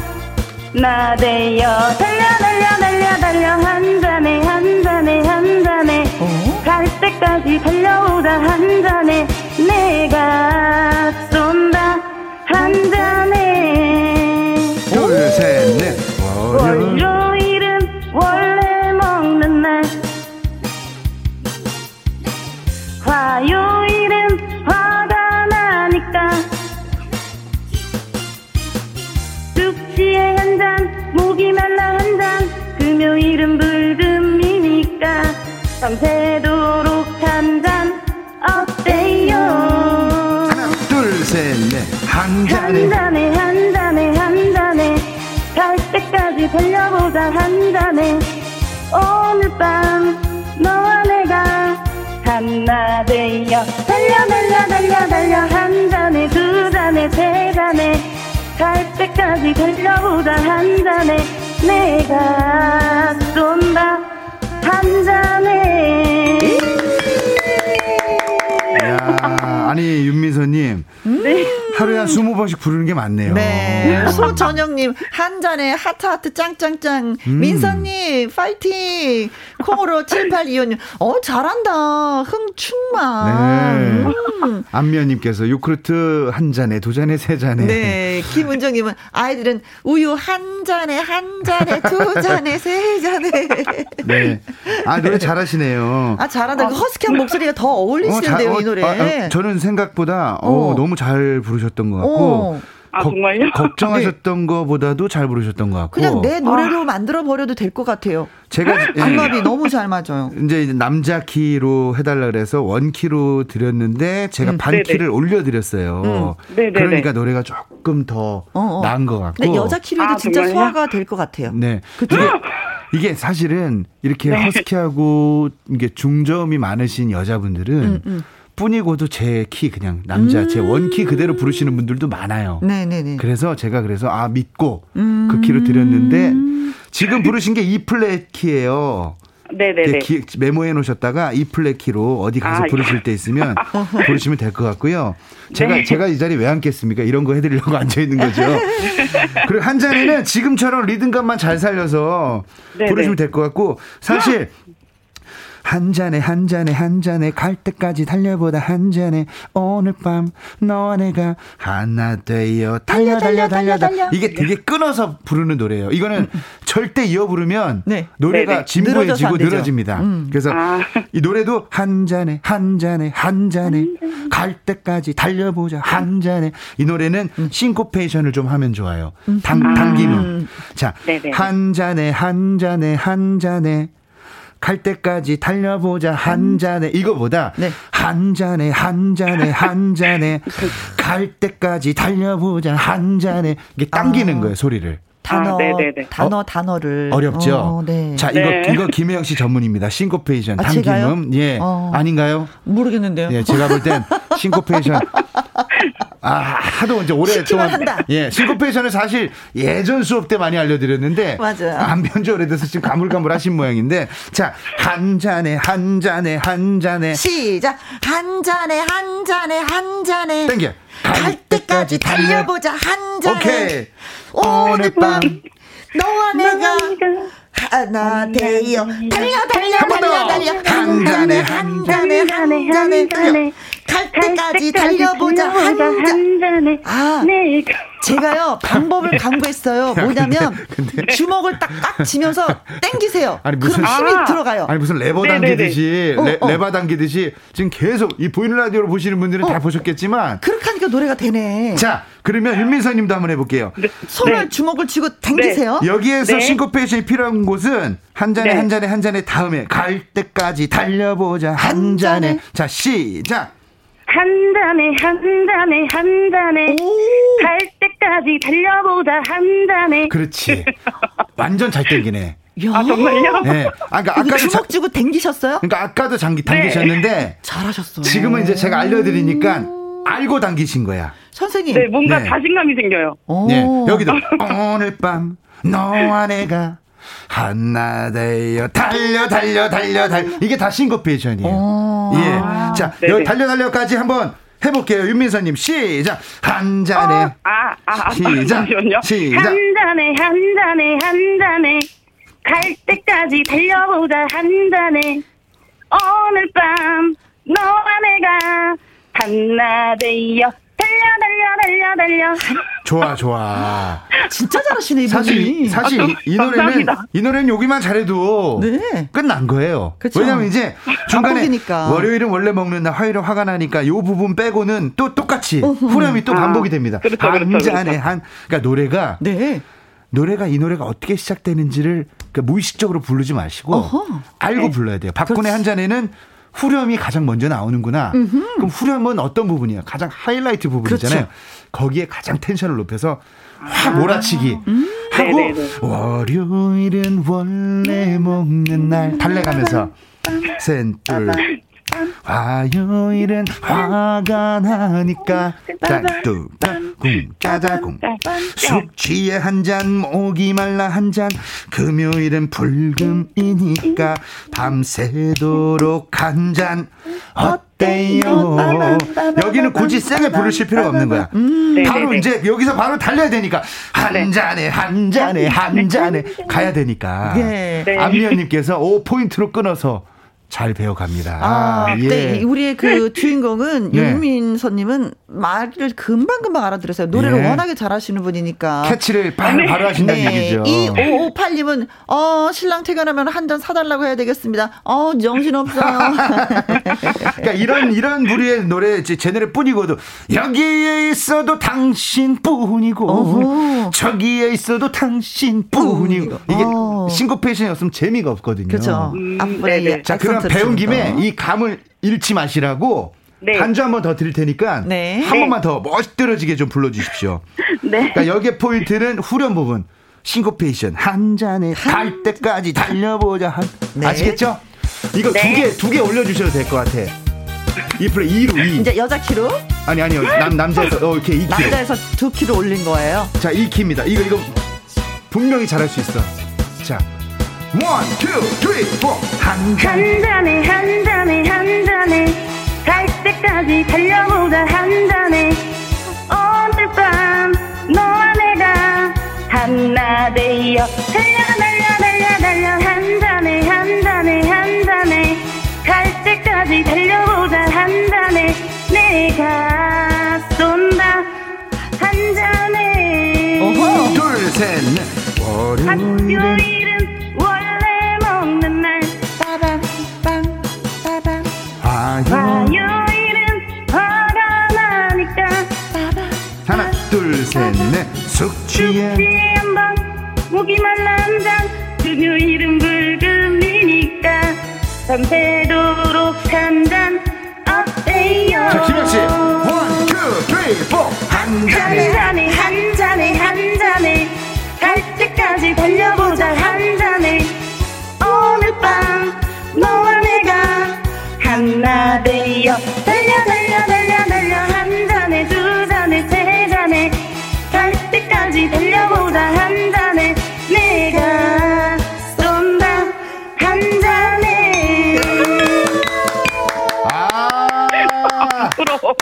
E: 나대여 달려 달려 달려 달려 한 잔에 한 잔에 한 잔에 갈 때까지 달려오자 한 잔에 내가 쏜다 한 잔에
C: 둘, 셋, 넷. 월요.
E: 월요일 화요일은 화가 나니까. 숙취에 한 잔 목이 말라 한 잔 금요일은 불금이니까. 밤새도록 한 잔 어때요?
C: 하나, 둘, 셋, 넷.
E: 한한
C: 잔에.
E: 잔에 한 잔에 한 잔에. 갈 때까지 달려보자 한 잔에. 오늘 밤 너와 하나 되어 달려 달려 달려 달려. 한 잔에 두 잔에 세 잔에. 갈 때까지 달려보자 한 잔에. 내가 쏜다 한 잔에.
C: 야, 아니, 윤미서님.
E: 네.
C: 하루에 한 20번씩 부르는 게 많네요.
A: 네. 소전영님, 한 잔에 하트하트 짱짱짱.
C: 음.
A: 민서님, 파이팅. 콩으로 [laughs] 7825님, 어, 잘한다. 흥충만.
C: 네.
A: 음.
C: 안미연님께서 요크루트 한 잔에, 두 잔에, 세 잔에.
A: 네. 김은정님은 아이들은 우유 한 잔에, 한 잔에, 두 [laughs] 잔에, 세 잔에.
C: 네. 아, 노래 잘하시네요.
A: 아, 잘한다. 그 허스키한 목소리가 더 어울리시는데요,
C: 자-
A: 이 노래.
C: 아, 아, 저는 생각보다 어,
A: 어.
C: 너무 잘 부르셨 던 것 같고.
A: 어.
E: 아, 정말요?
C: 걱정하셨던 거보다도 잘 부르셨던 것 같고.
A: 그냥 내 노래로 만들어 버려도 될 것 같아요.
C: 제가 예,
A: 안갑이 너무 잘 맞아요.
C: 이제 남자 키로 해달라 그래서 원 키로 드렸는데 제가
A: 음.
C: 반
E: 네네.
C: 키를 올려드렸어요.
E: 네네네.
C: 그러니까 노래가 조금 더
A: 어, 어.
C: 나은 것 같고.
A: 근데 여자 키로도
E: 아,
A: 진짜
E: 정말요?
A: 소화가 될 것 같아요.
C: 네.
A: 그쵸?
C: 이게, 이게 사실은 이렇게
E: 네.
C: 허스키하고 이게 중저음이 많으신 여자분들은
A: 음, 음.
C: 뿐이고도 제 키 그냥 남자 제 원키 그대로 부르시는 분들도 많아요.
A: 네네네.
C: 그래서 제가 그래서 아 믿고
A: 음.
C: 그 키로 드렸는데 지금 부르신 게 E 플랫 키예요.
E: 네네네.
C: 기- 메모해 놓으셨다가 E 플랫 키로 어디 가서
E: 아,
C: 부르실 때 있으면 [laughs] 부르시면 될 것 같고요. 제가
E: 네.
C: 제가 이 자리 왜 앉겠습니까? 이런 거 해드리려고 [laughs] 앉아 있는 거죠. 그리고 한 잔에는 지금처럼 리듬감만 잘 살려서
E: 네네.
C: 부르시면 될 것 같고 사실. 한 잔에 한 잔에 한 잔에 갈 때까지 달려보다 한 잔에 오늘 밤 너와 내가 하나 되어 달려 달려 달려 달려 이게 되게 끊어서 부르는 노래예요. 이거는 절대 이어 부르면
A: 네.
C: 노래가 진부해지고
A: 안 되죠.
C: 늘어집니다.
A: 음.
C: 그래서
E: 아.
C: 이 노래도 한 잔에 한 잔에 한 잔에 갈 때까지 달려보자 한 잔에 이 노래는 싱코페이션을 좀 하면 좋아요. 당, 당기는. 자,
E: 네네.
C: 한 잔에 한 잔에 한 잔에 갈 때까지 달려보자. 한 잔에 이거보다
A: 네.
C: 한 잔에 한 잔에 한 잔에 [laughs] 갈 때까지 달려보자. 한 잔에. 이게 당기는
A: 아.
C: 거예요 소리를
A: 단어,
E: 아.
A: 단어, 단어를.
C: 어렵죠.
A: 어, 네.
C: 자 이거
E: 네.
C: 이거 김혜영 씨 전문입니다 싱코페이션
A: 아, 제가요?
C: 예
A: 어.
C: 아닌가요?
A: 모르겠는데요.
C: 예 제가 볼 땐 [laughs] 싱코페이션 아 하도 이제 오랫동안
A: 한다.
C: 예 싱코페이션은 사실 예전 수업 때 많이 알려드렸는데
A: 맞아요.
C: 안 배운 지 오래돼서 지금 가물가물하신 모양인데 자 한 잔에 한 잔에 한 잔에
A: 시작. 한 잔에, 한 잔에, 한 잔에.
C: 땡겨
A: 갈 때까지 달려보자, 한 잔에.
C: 오케이
A: 오늘 밤, 너와 내가 하나 되어 달려, 달려. 달려, 달려.
C: 한 잔에,
A: 한 잔에, 한 잔에, 달려. 갈 때까지 달려보자, 한 잔.
E: 잔에
A: 아.
E: 내가
A: 제가요 방법을 [laughs] 강구했어요. 뭐냐면 주먹을 딱딱 지면서 땡기세요.
C: 아니, 무슨-
A: 그럼 힘이
E: 아.
A: 들어가요.
C: 아니 무슨 레버
E: 네네네.
C: 당기듯이
A: 어,
C: 레,
A: 어.
C: 레바 당기듯이 지금 계속 이 보이는 라디오를 보시는 분들은 다 보셨겠지만
A: 그렇게 하니까 노래가 되네.
C: 자 그러면 윤민서님도 한번 해볼게요.
A: 손을
E: 네.
A: 주먹을 쥐고 당기세요.
C: 여기에서
E: 네.
C: 싱코페이션이 필요한 곳은 한 잔에
E: 네.
C: 한 잔에 한 잔에 다음에 갈 때까지 달려보자 한 잔에. 자 시작
E: 한 잔에 한 잔에 한 잔에
A: 오.
E: 갈 때까지 달려보자 한 잔에
C: 그렇지 [laughs] 완전 잘 땡기네.
A: 야.
E: 아 정말요?
C: 네. 아, 그러니까 아까도 자,
A: 주먹 쥐고 당기셨어요?
C: 그러니까 아까도 장기 당기셨는데
A: 잘하셨어.
C: 지금은 이제 제가 알려드리니까 알고 당기신 거야.
A: 선생님.
E: 네 뭔가
C: 네.
E: 자신감이 생겨요.
A: 오.
C: 네, 여기도 [laughs] 오늘 밤 너와 내가 하나 되어 달려 달려 달려 달려 이게 다 싱거페이션이에요.
A: 오.
C: 예, 자
E: 네네.
C: 여기 달려 달려까지 한번 해볼게요, 윤민서님 시작 한 잔에
E: 아, 아, 아,
C: 시작.
E: 잠시만요.
C: 시작.
E: 한 잔에 한 잔에 한 잔에 갈 때까지 달려보자 한 잔에 오늘 밤 너와 내가 하나 되어 달려 달려 달려 달려
C: 좋아 좋아. [laughs]
A: 진짜 잘하시네 이분이.
C: 사실 사실
E: 아,
C: 이, 이 노래는
E: 감사합니다.
C: 이 노래는 여기만 잘해도
A: 네.
C: 끝난 거예요.
A: 그쵸.
C: 왜냐면 이제 중간에
A: 반복이니까.
C: 월요일은 원래 먹는 날, 화요일은 화가 나니까 요 부분 빼고는 또 똑같이 후렴이 또
E: 아,
C: 반복이 됩니다.
E: 그렇죠,
C: 한
E: 그렇죠,
C: 잔에
E: 그렇죠.
C: 한 그러니까 노래가
A: 네.
C: 노래가 이 노래가 어떻게 시작되는지를 그러니까 무의식적으로 부르지 마시고
A: 어허.
C: 알고 불러야 돼요. 박군의
A: 그렇지.
C: 한 잔에는 후렴이 가장 먼저 나오는구나. 그럼 후렴은 어떤 부분이야? 가장 하이라이트 부분이잖아요.
A: 그렇죠.
C: 거기에 가장 텐션을 높여서 확 몰아치기 하고
E: 네네네.
C: 월요일은 원래 먹는 날 달래가면서 센둘 화요일은 화가 나니까. 짠뚜꿍 짜자궁 숙취에 한 잔 목이 말라 한 잔. 금요일은 불금이니까 밤새도록 한 잔. 어때요? 여기는 굳이 세게 부르실 필요가 없는 거야. 바로
E: 네네네.
C: 이제 여기서 바로 달려야 되니까. 한 잔에 한 잔에 한 잔에 가야 되니까.
A: 네.
E: 네.
C: 안미연님께서 5포인트로 끊어서 잘 배워갑니다.
A: 아,
C: 예.
A: 네. 우리의 그 주인공은
C: 네.
A: 윤민서님은 말을 금방 금방 알아들었어요. 노래를
C: 네.
A: 워낙에 잘하시는 분이니까.
C: 캐치를 바로, 바로 하신다는 얘기죠.
A: 이 5558님은, 어, 신랑 퇴근하면 한 잔 사달라고 해야 되겠습니다. 어, 정신 없어. [laughs]
C: 그러니까 이런 이런 부류의 노래 제- 제네를 뿐이고도 여기에 있어도 당신뿐이고. 저기에 있어도 당신뿐이고 이게
A: 어.
C: 싱코페이션이었으면 재미가 없거든요.
A: 그죠.
E: 음, 네네.
C: 자, 그럼
A: 액센트를
C: 배운 김에
A: 거.
C: 이 감을 잃지 마시라고
E: 네.
C: 반주 한 번 더 드릴 테니까
A: 네.
C: 한 번만 더 멋들어지게 좀 불러주십시오. [laughs]
E: 네.
C: 그러니까 여기에 포인트는 후렴 부분. 싱코페이션 한 잔에 갈 때까지 달려보자 한
A: 네.
C: 아시겠죠? 이거 두 개 두 개 올려주셔도 될 것 같아. E 플랫 2로 2
A: 이제 여자 키로,
C: 아니 아니요 남 남자에서 어 이렇게 2키
A: 남자에서 두 키로 올린 거예요.
C: 자 2키입니다. 이거 이거 분명히 잘할 수 있어. 자 one, two, three, four. 한 잔.
E: 잔에 한 잔에 한 잔에 갈 때까지 달려보자 한 잔에 오늘 밤 너와 내가 하나 되어 달려 달려 달려 달려 한 잔에 한 잔에 한 잔에 갈 때까지 달려보자 한 잔에 내가 쏜다 한 잔에
A: 어허.
C: 둘, 셋, 넷. 월요일 화요.
E: 화요 일은 화가 나니까
C: 하나, 둘, 셋, 넷. 숙취에
E: 숙취에 한번 말라 한잔 금요일은 불금이니까 밤새도록 한잔 어때요
C: 자, 김현 씨. one, two, three, four.
E: 한한
C: 잔에.
E: 잔에 한 잔에 한 잔에 갈 때까지 달려보자 한 잔에 오늘 밤 되어 달려 달려 달려 달려 한 잔에 두 잔에 세 잔에 갈 때까지 달려보자 한 잔에 내가 쏜다 한 잔에
C: 아.
E: 부러워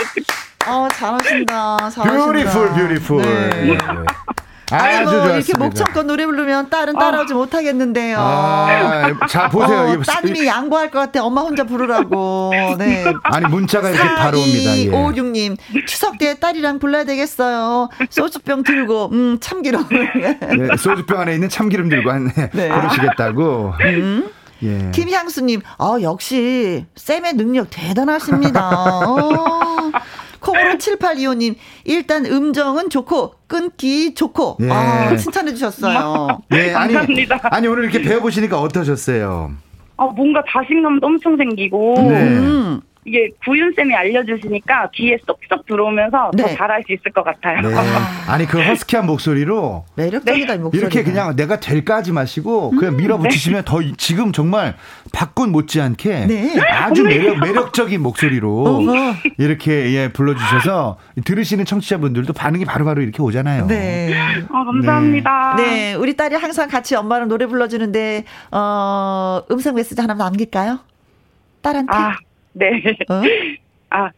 A: 어, 잘하신다. 잘하신다.
C: beautiful, beautiful.
A: 네. 아이고
C: 아주
A: 이렇게
C: 좋았습니다.
A: 목청껏 노래 부르면 딸은 따라오지 못하겠는데요.
C: 아, 자 보세요.
A: 어, 따님이 양보할 것 같아. 엄마 혼자 부르라고. [laughs] 네.
C: 아니 문자가 이렇게 바로 옵니다. 예.
A: 4256님, 추석 때 딸이랑 불러야 되겠어요. 소주병 들고, 음, 참기름.
C: 네, 소주병 안에 있는 참기름 들고 한
A: 네.
C: 부르시겠다고.
A: 음.
C: 예.
A: 김향수님, 아, 역시, 쌤의 능력 대단하십니다. 어. 콩으로 7825님, 일단 음정은 좋고, 끊기 좋고,
C: 예.
A: 아, 칭찬해 주셨어요.
C: 예, [laughs] 아니,
E: 감사합니다.
C: 아니 오늘 이렇게 배워보시니까 어떠셨어요?
E: 아, 뭔가 자신감도 엄청 생기고
C: 네.
A: 음.
E: 이게 구윤 쌤이 알려주시니까 귀에 쏙쏙 들어오면서
A: 네.
E: 더 잘할 수 있을 것 같아요.
C: 네. [laughs] 아니 그 허스키한 목소리로
A: 매력적이다, 이 목소리.
C: 이렇게 그냥 내가 될까 하지 마시고
A: 음,
C: 그냥 밀어붙이시면 더 이- 지금 정말 박군 못지않게
A: 네.
C: 아주 [laughs] 매력 매력적인 목소리로
A: 어허.
C: 이렇게 예 불러주셔서 들으시는 청취자분들도 반응이 바로바로 이렇게 오잖아요.
A: 네.
E: 아, 감사합니다.
A: 네, 우리 딸이 항상 같이 엄마랑 노래 불러주는데, 어, 음성 메시지 하나 남길까요? 딸한테?
E: 아, [laughs] 네.
A: 어?
E: 아,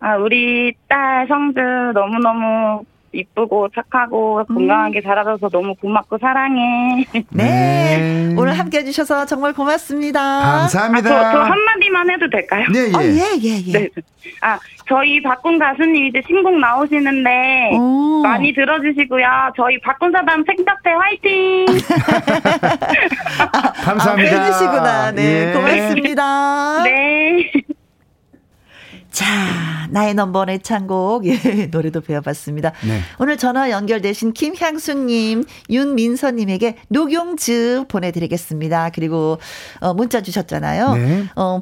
E: 아, 우리 딸 성주 너무너무 이쁘고 착하고
A: 음.
E: 건강하게 자라줘서 너무 고맙고 사랑해. [laughs]
A: 네.
C: 네.
A: 오늘 함께 해주셔서 정말 고맙습니다.
E: 아, 저,
C: 감사합니다.
E: 저 한마디만 해도 될까요?
C: 네, 예.
A: 어, 예, 예, 예.
E: 네. 아, 저희 박군 가수님 이제 신곡 나오시는데
A: 오.
E: 많이 들어주시고요. 저희 박군 사단 생답회 화이팅! [laughs]
C: 감사합니다.
A: 아, 팬이시구나. 네,
C: 예.
A: 고맙습니다.
E: 네.
A: 자, 나의 넘버원 애창곡, [laughs] 예, 노래도 배워봤습니다.
C: 네.
A: 오늘 전화 연결되신 김향수님, 윤민서님에게 녹용즙 보내드리겠습니다. 그리고, 어, 문자 주셨잖아요.
C: 네.
A: 어,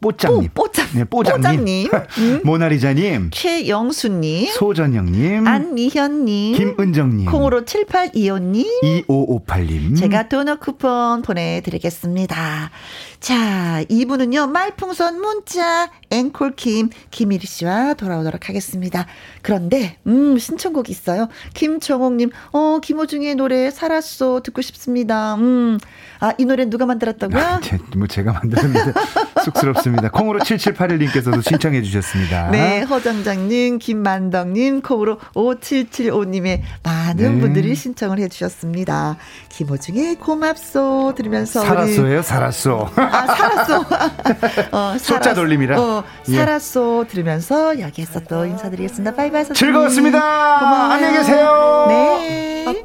C: 뽀짱님.
A: 뽀, 뽀짱,
C: 네, 뽀짱님.
A: 뽀짱님, [laughs] 음,
C: 모나리자님.
A: 최영수님,
C: 소전영님.
A: 안미현님,
C: 김은정님.
A: 콩으로 7825님,
C: 2558님.
A: 제가 도넛 쿠폰 보내드리겠습니다. 자, 이분은요, 말풍선 문자, 앵콜킴, 김일희 씨와 돌아오도록 하겠습니다. 그런데, 음, 신청곡 있어요. 김정옥님, 어, 김호중의 노래, 살았어, 듣고 싶습니다. 음, 아, 이 노래 누가 만들었다고요?
C: 아, 제, 뭐 제가 만들었는데 [laughs] 쑥스럽습니다. 콩으로 7781님께서도 신청해 주셨습니다.
A: 네, 허정장님, 김만덕님, 콩으로 5775님의 많은
C: 네.
A: 분들이 신청을 해 주셨습니다. 김호중의 고맙소 들으면서.
C: 살았어요, 살았어.
A: 아, 살았어. [laughs] 어,
C: 숫자 돌림이라.
A: 어,
C: 예.
A: 살았어. 들으면서 여기에서 또 인사드리겠습니다. 바이바이 선생님.
C: 즐거웠습니다.
A: 고마워요.
C: 안녕히 계세요.
A: 네.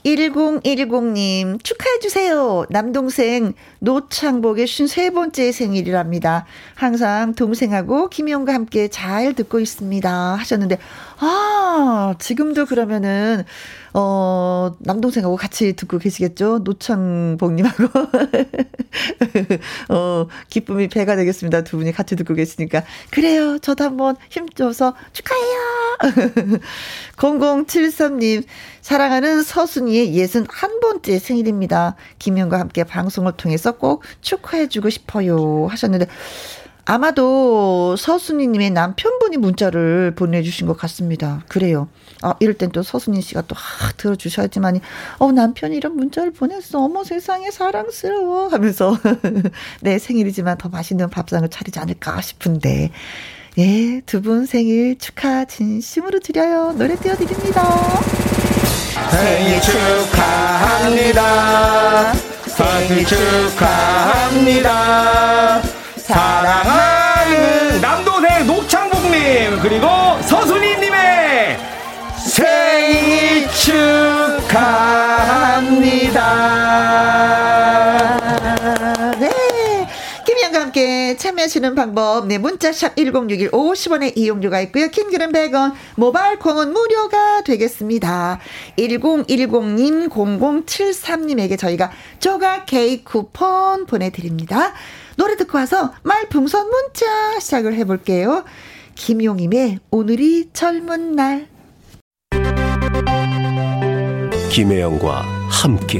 A: 1010님 축하해주세요. 남동생 노창복의 53번째 생일이랍니다. 항상 동생하고 김혜영과 함께 잘 듣고 있습니다. 하셨는데, 아, 지금도 그러면은, 어, 남동생하고 같이 듣고 계시겠죠? 노창복님하고. [laughs] 어, 기쁨이 배가 되겠습니다. 두 분이 같이 듣고 계시니까. 그래요. 저도 한번 힘줘서 축하해요. [laughs] 0073님, 사랑하는 서순이의 예순 한 번째 생일입니다. 김현과 함께 방송을 통해서 꼭 축하해주고 싶어요. 하셨는데, 아마도 서순이님의 남편분이 문자를 보내주신 것 같습니다. 그래요. 아, 이럴 땐 또 서순이 씨가 또, 아, 들어주셔야지만이, 어, 남편이 이런 문자를 보냈어. 어머 세상에 사랑스러워. 하면서, 내 [laughs] 생일이지만 더 맛있는 밥상을 차리지 않을까 싶은데, 예, 두 분 생일 축하 진심으로 드려요. 노래 띄워드립니다.
C: 생일 축하합니다. 생일 축하합니다. 사랑하는 남동생 노창복님 그리고 서순이님의 생일 축하합니다.
A: 함께 참여하시는 방법, 네, 문자샵 1061 50원의 이용료가 있고요. 킹글은 100원, 모바일 콩은 무료가 되겠습니다. 1010님, 0073님에게 저희가 조각 케이크 쿠폰 보내드립니다. 노래 듣고 와서 말풍선 문자 시작을 해볼게요. 김용임의 오늘이 젊은 날.
B: 김혜영과 함께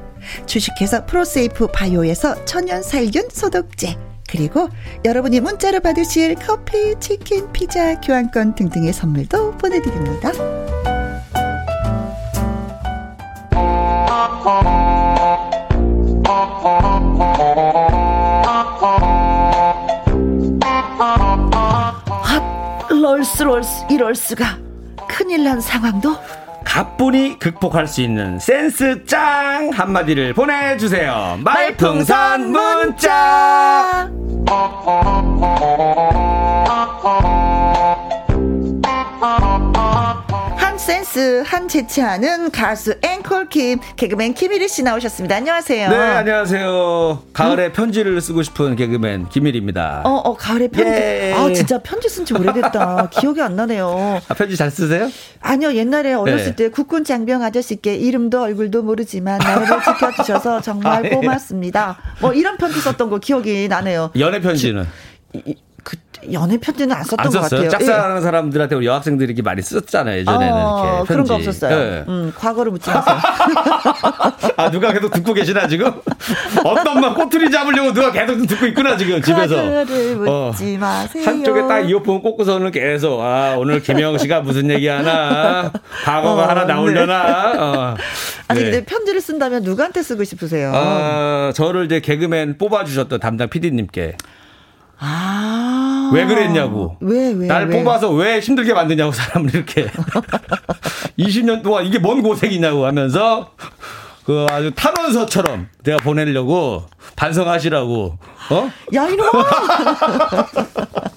A: 주식회사 프로세이프 바이오에서 천연 살균 소독제 그리고 여러분이 문자로 받으실 커피, 치킨, 피자, 교환권 등등의 선물도 보내드립니다. 핫, 롤스 롤스 이럴 수가 큰일 난 상황도
F: 가뿐히 극복할 수 있는 센스 짱 한마디를 보내주세요. 말풍선 문자.
A: 한 센스 한 재치하는 가수 앵콜킴 개그맨 김일희 씨 나오셨습니다. 안녕하세요.
F: 네, 안녕하세요. 가을에 편지를 쓰고 싶은 개그맨 김일입니다.
A: 어, 어, 가을에 편지.
F: 예.
A: 아, 진짜 편지 쓴 지 오래됐다. [laughs] 기억이 안 나네요.
F: 아, 편지 잘 쓰세요?
A: 아니요, 옛날에 어렸을
F: 네.
A: 때 국군 장병 아저씨께 이름도 얼굴도 모르지만 나를 [laughs] 지켜주셔서 정말
F: 아, 예.
A: 고맙습니다. 뭐 이런 편지 썼던 거 기억이 나네요.
F: 연애 편지는
A: 이- 그 연애 편지는 안 썼던
F: 안
A: 것? 같아요.
F: 짝사랑하는 사람들한테 우리 여학생들이 이렇게 많이 썼잖아요. 예전에는
A: 어,
F: 이렇게
A: 그런 거
F: 편지.
A: 없었어요.
F: 예.
A: 음, 과거를 묻지 마세요. [laughs]
F: 아 누가 계속 듣고 계시나 지금? 어떤 막 꼬투리 잡으려고 누가 계속 듣고 있구나 지금 집에서.
A: 과거를
F: 어.
A: 묻지 마세요.
F: 한쪽에 딱 이어폰 꽂고서는 계속 아 오늘 김영 씨가 무슨 얘기하나 과거가
A: 어,
F: 하나 나오려나. 어.
A: 아니
F: 네.
A: 근데 편지를 쓴다면 누구한테 쓰고 싶으세요?
F: 아, 저를 이제 개그맨 뽑아주셨던 담당 PD님께
A: 아.
F: 왜 그랬냐고.
A: 왜, 왜?
F: 날
A: 왜?
F: 뽑아서 왜 힘들게 만드냐고 사람을 이렇게 [laughs] 20년 동안 이게 뭔 고생이냐고 하면서 그 아주 탄원서처럼 내가 보내려고 반성하시라고 어
A: 야, 이놈아! [laughs]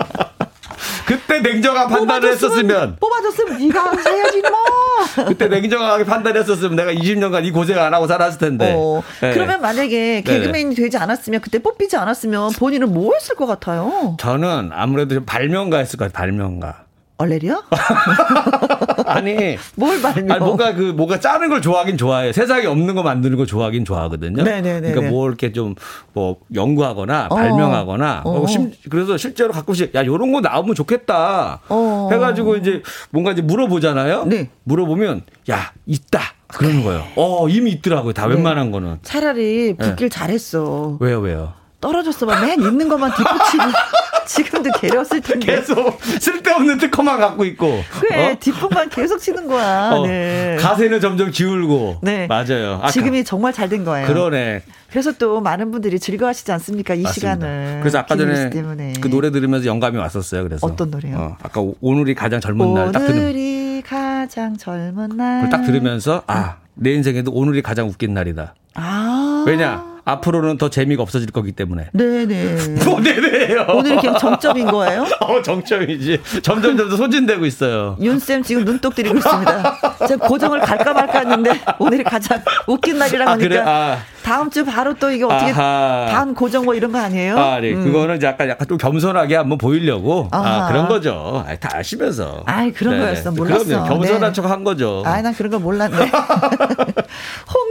F: 그때 냉정한 판단을 했었으면
A: 뽑아줬으면 네가 해야지, 뭐! [laughs]
F: 그때 냉정하게 판단했었으면 내가 20년간 이 고생 안 하고 살았을 텐데.
A: 어,
F: 네.
A: 그러면 만약에 개그맨이 되지 않았으면 그때 뽑히지 않았으면 본인은 뭐 했을 것 같아요?
F: 저는 아무래도 좀 발명가였을 것 같아요. 발명가.
A: 얼레리요? [laughs]
F: 아니 [laughs]
A: 뭘 발명?
F: 아니 뭔가 그 뭔가 짜는 걸 좋아하긴 좋아해요. 세상에 없는 거 만드는 거 좋아하긴 좋아하거든요.
A: 네네네네.
F: 그러니까 뭐 이렇게 좀 뭐 연구하거나
A: 어.
F: 발명하거나
A: 어.
F: 어, 심- 그래서 실제로 가끔씩 야 요런 거 나오면 좋겠다.
A: 어.
F: 해가지고 이제 뭔가 이제 물어보잖아요.
A: 네.
F: 물어보면 야 있다 그러는 거예요. 어 이미 있더라고요. 다
A: 네.
F: 웬만한 거는.
A: 차라리 붙길 잘했어.
F: 왜요 왜요?
A: 떨어졌어만 맨 있는 것만 뒷붙이고 [laughs] 지금도 괴로웠을 [laughs] 텐데.
F: 계속 쓸데없는 특허만 갖고 있고.
A: 그래
F: 어?
A: 뒷부분만 계속 치는 거야.
F: 어,
A: 네.
F: 가세는 점점 기울고.
A: 네.
F: 맞아요. 아까
A: 지금이 정말 잘 된 거예요.
F: 그러네.
A: 그래서 또 많은 분들이 즐거워하시지 않습니까? 이
F: 맞습니다.
A: 시간을.
F: 그래서 아까 전에
A: 씨 때문에.
F: 그 노래 들으면서 영감이 왔었어요. 그래서
A: 어떤 노래요?
F: 어, 아까 오- 오늘이 가장 젊은 날딱 들으면
A: 오늘이 가장 젊은 날.
F: 그걸 딱 들으면서 아 내 인생에도 오늘이 가장 웃긴 날이다.
A: 아.
F: 왜냐 앞으로는 더 재미가 없어질 거기 때문에.
A: 네네. [laughs]
F: 뭐 네네요.
A: 오늘 그냥 정점인 거예요? [laughs]
F: 어 정점이지. 점점 점점 소진되고 있어요.
A: 윤쌤 지금 눈독 들이고 있습니다. 제가 고정을 갈까 말까 했는데 오늘이 가장 웃긴 날이라고
F: 아
A: 하니까
F: 그래 아.
A: 다음 주 바로 또 이거 어떻게
F: 아하.
A: 반 고정 뭐 이런 거 아니에요?
F: 아, 네.
A: 음.
F: 그거는 약간 약간 좀 겸손하게 한번 보이려고 아. 그런 거죠. 아, 다 아시면서.
A: 아이, 그런 거였어. 몰랐어.
F: 그럼요. 겸손한
A: 네.
F: 척한 거죠.
A: 아, 난 그런 거 몰랐네. [laughs]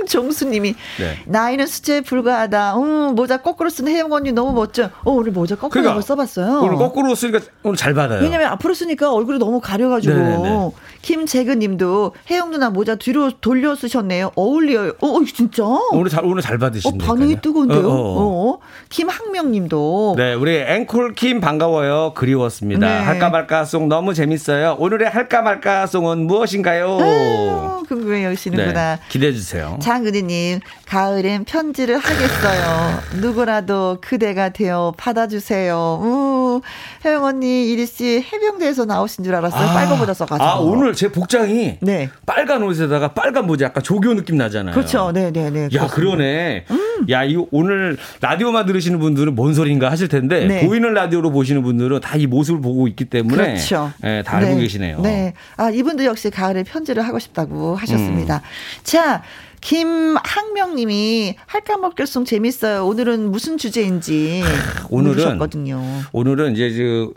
A: 홍종수님이
F: 네.
A: 나이는 숫자에 불과하다. 음, 모자 거꾸로 쓴 혜영 언니 너무 멋져. 어, 오늘 모자 거꾸로
F: 그러니까
A: 써봤어요.
F: 오늘 거꾸로 쓰니까 오늘 잘 받아요.
A: 왜냐면 앞으로 쓰니까 얼굴이 너무 가려가지고
F: 네네.
A: 김재근님도 혜영 누나 모자 뒤로 돌려 쓰셨네요. 어울려요. 어, 어, 진짜?
F: 오늘 잘 오늘 잘
A: 어,
F: 받으신다.
A: 반응이 뜨거운데요.
F: 어, 어.
A: 어. 김학명님도
F: 네, 우리 앵콜 킴 반가워요. 그리웠습니다.
A: 네.
F: 할까 말까 송 너무 재밌어요. 오늘의 할까 말까 송은 무엇인가요?
A: 아유, 궁금해하시는구나.
F: 네, 기대해 주세요.
A: 장은희님, 가을엔 편지를 하겠어요. 누구라도 그대가 되어 받아주세요. 우, 혜영 언니, 이리 씨 해병대에서 나오신 줄 알았어요. 빨간 모자 써가지고.
F: 아, 오늘 제 복장이
A: 네.
F: 빨간 옷에다가 빨간 모자 약간 조교 느낌 나잖아요.
A: 그렇죠. 네네네.
F: 야, 그러네. 야, 이 오늘 라디오만 들으시는 분들은 뭔 소리인가 하실 텐데
A: 네.
F: 보이는 라디오로 보시는 분들은 다 이 모습을 보고 있기 때문에
A: 그렇죠.
F: 예, 다 알고
A: 네.
F: 계시네요.
A: 네. 아, 이분도 역시 가을에 편지를 하고 싶다고 하셨습니다.
F: 음.
A: 자, 김학명 님이 할까 먹결송 재밌어요. 오늘은 무슨 주제인지
F: 오늘은
A: 물으셨거든요.
F: 오늘은 이제 그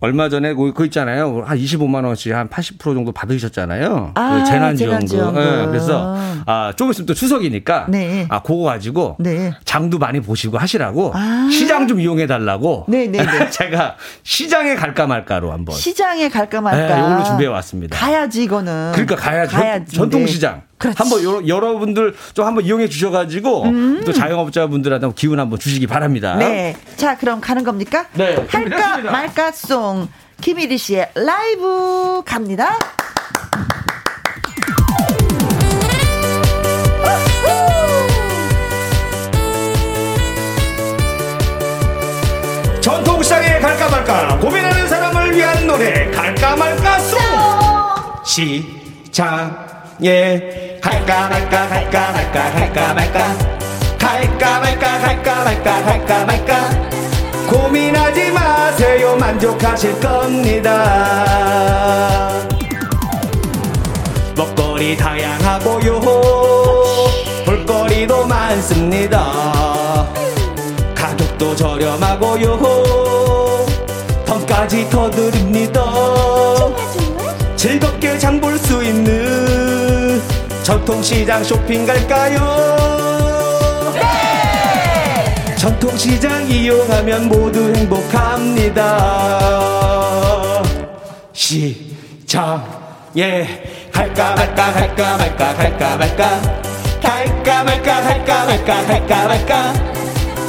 F: 얼마 전에 그, 그 있잖아요. 한 25만 원씩 한 80% 정도 받으셨잖아요.
A: 아,
F: 그 재난지원금.
A: 재난지원금.
F: 예, 그래서 아, 조금 있으면 또 추석이니까
A: 네.
F: 아, 그거 가지고
A: 네.
F: 장도 많이 보시고 하시라고
A: 아.
F: 시장 좀 이용해 달라고
A: 네, 네, 네. [laughs]
F: 제가 시장에 갈까 말까로 한번
A: 시장에 갈까 말까.
F: 네, 이걸로 준비해 왔습니다.
A: 가야지 이거는.
F: 그러니까 가야지.
A: 가야지.
F: 전통
A: 네.
F: 시장.
A: 그렇지.
F: 한번 여, 여러분들 좀 한번 이용해 주셔가지고
A: 음.
F: 또 자영업자분들한테 기운 한번 주시기 바랍니다.
A: 네. 자, 그럼 가는 겁니까?
F: 네,
A: 할까. 말까송 김일희 씨의 라이브 갑니다.
F: 전통시장에 갈까 말까 고민하는 사람을 위한 노래 갈까 말까 송 시장 에 갈까 말까 갈까 말까 갈까 말까. 갈까 말까 갈까 말까 갈까 말까. 고민하지 마세요. 만족하실 겁니다. 먹거리 다양하고요. 볼거리도 많습니다. 가격도 저렴하고요. 덤까지 더 드립니다. 있는 전통시장 쇼핑 갈까요? 전통시장 이용하면 모두 행복합니다. 시장에 갈까 말까 갈까 말까 갈까 말까? 갈까 말까 갈까 말까 갈까 말까?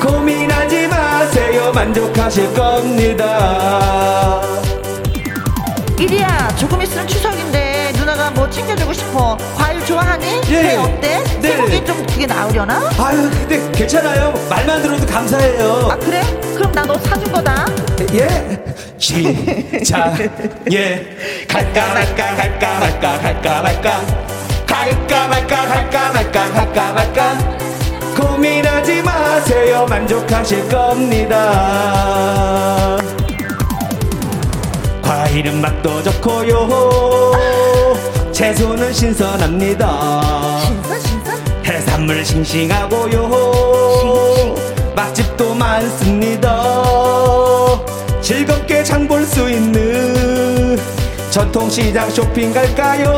F: 고민하지 마세요. 만족하실 겁니다.
A: 이리야, 조금 있으면 추석인데 누나가 뭐 챙겨주고 싶어. 과일 좋아하니?
F: 예.
A: 배 어때?
F: 네.
A: 쇠고기 좀 그게 나으려나?
F: 아유 근데 괜찮아요 말만 들어도 감사해요
A: 아 그래? 그럼 나 너 사준 거다.
F: 예 시장에 갈까 말까 갈까 말까 갈까 말까 갈까 말까 갈까 말까 갈까 말까 고민하지 마세요 만족하실 겁니다 과일은 맛도 좋고요 채소는 신선합니다.
A: 신선 신선.
F: 해산물 싱싱하고요. 맛집도 많습니다. 즐겁게 장 볼 수 있는 전통시장 쇼핑 갈까요?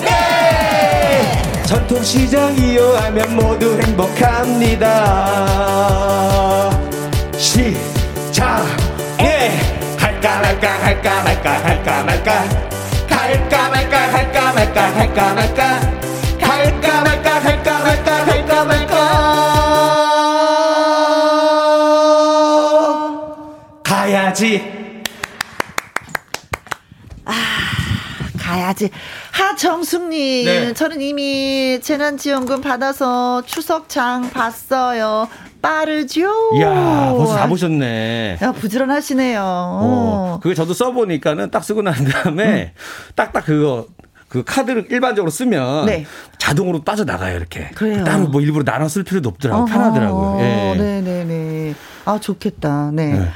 F: 네! 전통시장 이용하면 모두 행복합니다. 시장에 갈까 말까 갈까 말까 갈까 말까 갈까 말까 갈까 말까 갈까 말까 갈까 말까 갈까 말까 갈까 말까 가야지
A: 가야지. 하정숙님,
F: 네.
A: 저는 이미 재난지원금 받아서 추석장 봤어요. 빠르죠?
F: 이야 벌써 다 보셨네
A: 야, 부지런하시네요.
F: 어, 그게 저도 써보니까는 딱 쓰고 난 다음에 딱딱 그거 그 카드를 일반적으로 쓰면
A: 네.
F: 자동으로 빠져나가요 이렇게
A: 그래요.
F: 따로 뭐 일부러 나눠 쓸 필요도 없더라고요 편하더라고요 예.
A: 네네네. 아, 좋겠다. 네.
F: 네.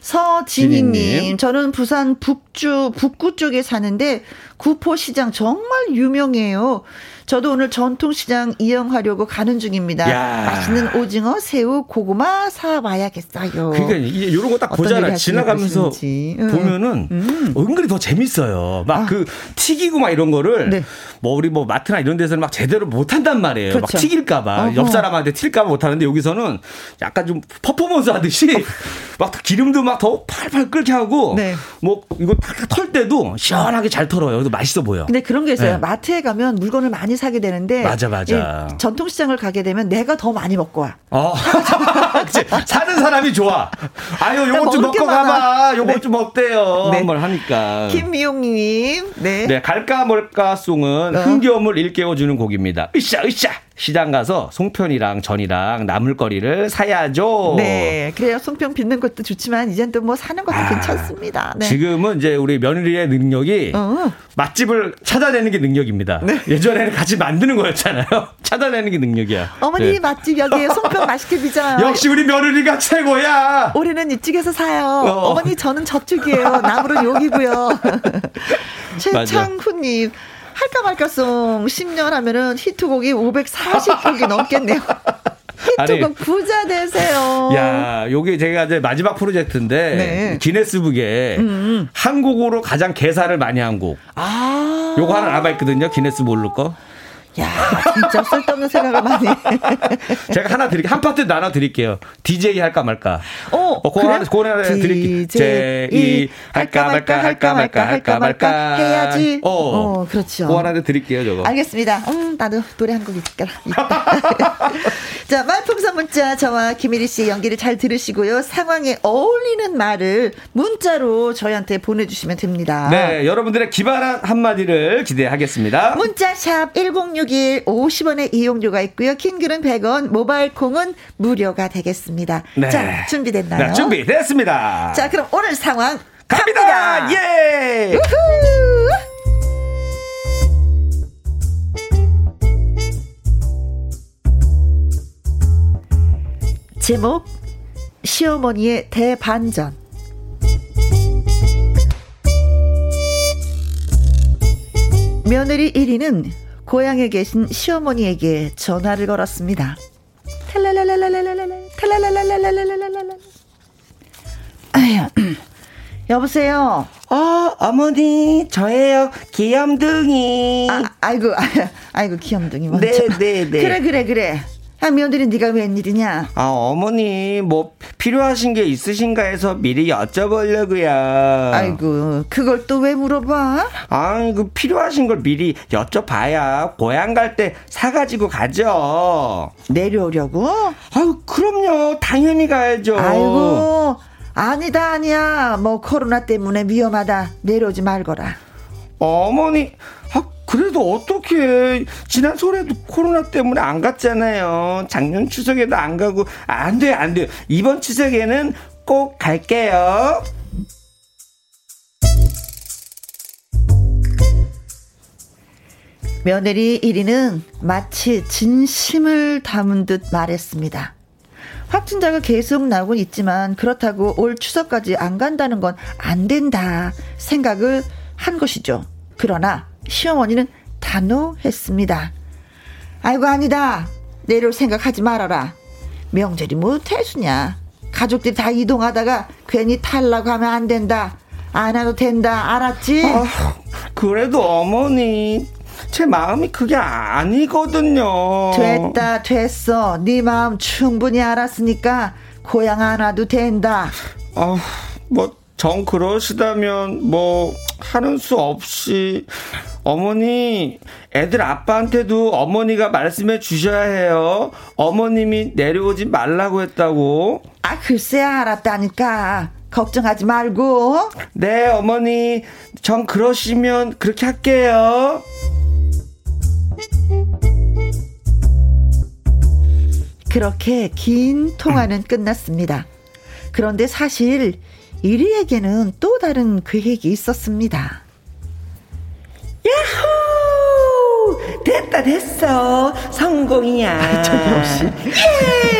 A: 서진희님,
F: 진희님.
A: 저는 부산 북주, 북구 쪽에 사는데 구포시장 정말 유명해요. 저도 오늘 전통시장 이용하려고 가는 중입니다.
F: 야.
A: 맛있는 오징어, 새우, 고구마 사와야겠어요.
F: 그러니까 이런 거 딱 보잖아. 지나가면서.
A: 음.
F: 보면은
A: 음.
F: 은근히 더 재밌어요. 막그 튀기고 막 이런 거를
A: 네.
F: 뭐 우리 뭐 마트나 이런 데서는 막 제대로 못 한단 말이에요. 막
A: 그렇죠.
F: 튀길까봐
A: 어허.
F: 옆 사람한테 튈까봐 못 하는데 여기서는 약간 좀 퍼포먼스 하듯이 [laughs] 막 기름도 막 더 팔팔 끓게 하고
A: 네.
F: 뭐 이거 탁탁 털 때도 시원하게 잘 털어요. 그래서 맛있어 보여.
A: 근데 그런 게 있어요.
F: 네.
A: 마트에 가면 물건을 많이 사게 되는데
F: 맞아, 맞아.
A: 이 전통시장을 가게 되면 내가 더 많이 먹고 와.
F: 어. [laughs] 그치. 사는 사람이 좋아. 아유, 요것 좀 먹고. 가봐. 요것
A: 네.
F: 좀 어때요?
A: 네.
F: 한번 하니까.
A: 김미용님, 네.
F: 네, 갈까 말까 송은
A: 어.
F: 흥겨움을 일깨워주는 곡입니다. 으쌰, 으쌰! 시장 가서 송편이랑 전이랑 나물거리를 사야죠.
A: 네, 그래요. 송편 빚는 것도 좋지만 이젠 또 뭐 사는 것도
F: 아,
A: 괜찮습니다. 네.
F: 지금은 이제 우리 며느리의 능력이
A: 어.
F: 맛집을 찾아내는 게 능력입니다.
A: 네.
F: 예전에는 같이 만드는 거였잖아요. [laughs] 찾아내는 게 능력이야.
A: 어머니
F: 네.
A: 맛집 여기에 송편 맛있게 빚어요. [laughs]
F: 역시 우리 며느리가 최고야.
A: 올해는 이쪽에서 사요.
F: 어.
A: 어. 머니 저는 저쪽이에요. 나무는 여기고요. [laughs] 최창훈님 할까 말까송 10년 하면은 히트곡이 540곡이 넘겠네요. [laughs] 히트곡
F: 아니.
A: 부자 되세요.
F: 야, 요게 제가 이제 마지막 프로젝트인데
A: 네.
F: 기네스북에 한국어로 가장 개사를 많이 한 곡.
A: 아,
F: 요거 하나 남아 있거든요. 기네스 모를 거.
A: 야 진짜 쓸데없는 생각을 많이. [laughs]
F: 제가 하나 드릴게요. 한 파트 나눠 드릴게요. DJ 할까 말까.
A: 어,
F: 어, 하나, 그거 하나 드릴게요. DJ 할까 말까, 할까 말까, 할까 말까.
A: 해야지.
F: 어,
A: 어, 그렇죠.
F: 그거 하나 드릴게요, 저거.
A: 알겠습니다. 음, 나도 노래 한 곡 있다. [laughs] 자, 말풍선 문자 저와 김일희 씨의 연기를 잘 들으시고요. 상황에 어울리는 말을 문자로 저희한테 보내주시면 됩니다.
F: 네, 여러분들의 기발한 한마디를 기대하겠습니다.
A: 문자샵 1061 50원의 이용료가 있고요. 킹글은 100원, 모바일 콩은 무료가 되겠습니다.
F: 네.
A: 자, 준비됐나요?
F: 네, 준비됐습니다.
A: 자, 그럼 오늘 상황
F: 갑니다!
A: 갑니다.
F: 예!
A: 우후. 제목 시어머니의 대반전 며느리 1위는 고향에 계신 시어머니에게 전화를 걸었습니다. 여보세요.
G: 어, 어머니, 저예요. 귀염둥이.
A: 아, 아이고, 아, 아이고 귀염둥이 먼저.
G: 네, 네, 네.
A: 그래, 그래, 그래. 아, 며느리 네가 웬일이냐?
G: 아, 어머니, 뭐, 필요하신 게 있으신가 해서 미리 여쭤보려고요.
A: 아이고, 그걸 또 왜 물어봐?
G: 아이고, 필요하신 걸 미리 여쭤봐야 고향 갈 때 사가지고 가죠.
A: 내려오려고?
G: 아유, 그럼요. 당연히 가야죠.
A: 아이고, 아니다, 아니야. 뭐 코로나 때문에 위험하다. 내려오지 말거라.
G: 어머니, 아, 그래도 어떻게 지난 설에도 코로나 때문에 안 갔잖아요. 작년 추석에도 안 가고 안 돼, 안 돼요. 이번 추석에는 꼭 갈게요.
A: 며느리 1위는 마치 진심을 담은 듯 말했습니다. 확진자가 계속 나오고 있지만 그렇다고 올 추석까지 안 간다는 건 안 된다 생각을 한 것이죠. 그러나 시어머니는 단호했습니다. 아이고 아니다. 내려올 생각하지 말아라. 명절이 뭐 태수냐. 가족들이 다 이동하다가 괜히 탈라고 하면 안 된다. 안 해도 된다. 알았지?
G: 아, 그래도 어머니, 제 마음이 그게 아니거든요.
A: 됐다 됐어 네 마음 충분히 알았으니까 고향 안 와도 된다
G: 아, 뭐, 정 그러시다면, 뭐, 하는 수 없이. 어머니, 애들 아빠한테도 어머니가 말씀해 주셔야 해요. 어머님이 내려오지 말라고 했다고.
A: 아 글쎄 알았다니까 걱정하지 말고
G: 네, 어머니, 정 그러시면 그렇게 할게요.
A: 그렇게 긴 통화는 끝났습니다 그런데 사실 이리에게는 또 다른 계획이 있었습니다
G: 야호! 됐다, 됐어. 성공이야. [laughs]
A: 저기 없이.
G: 예!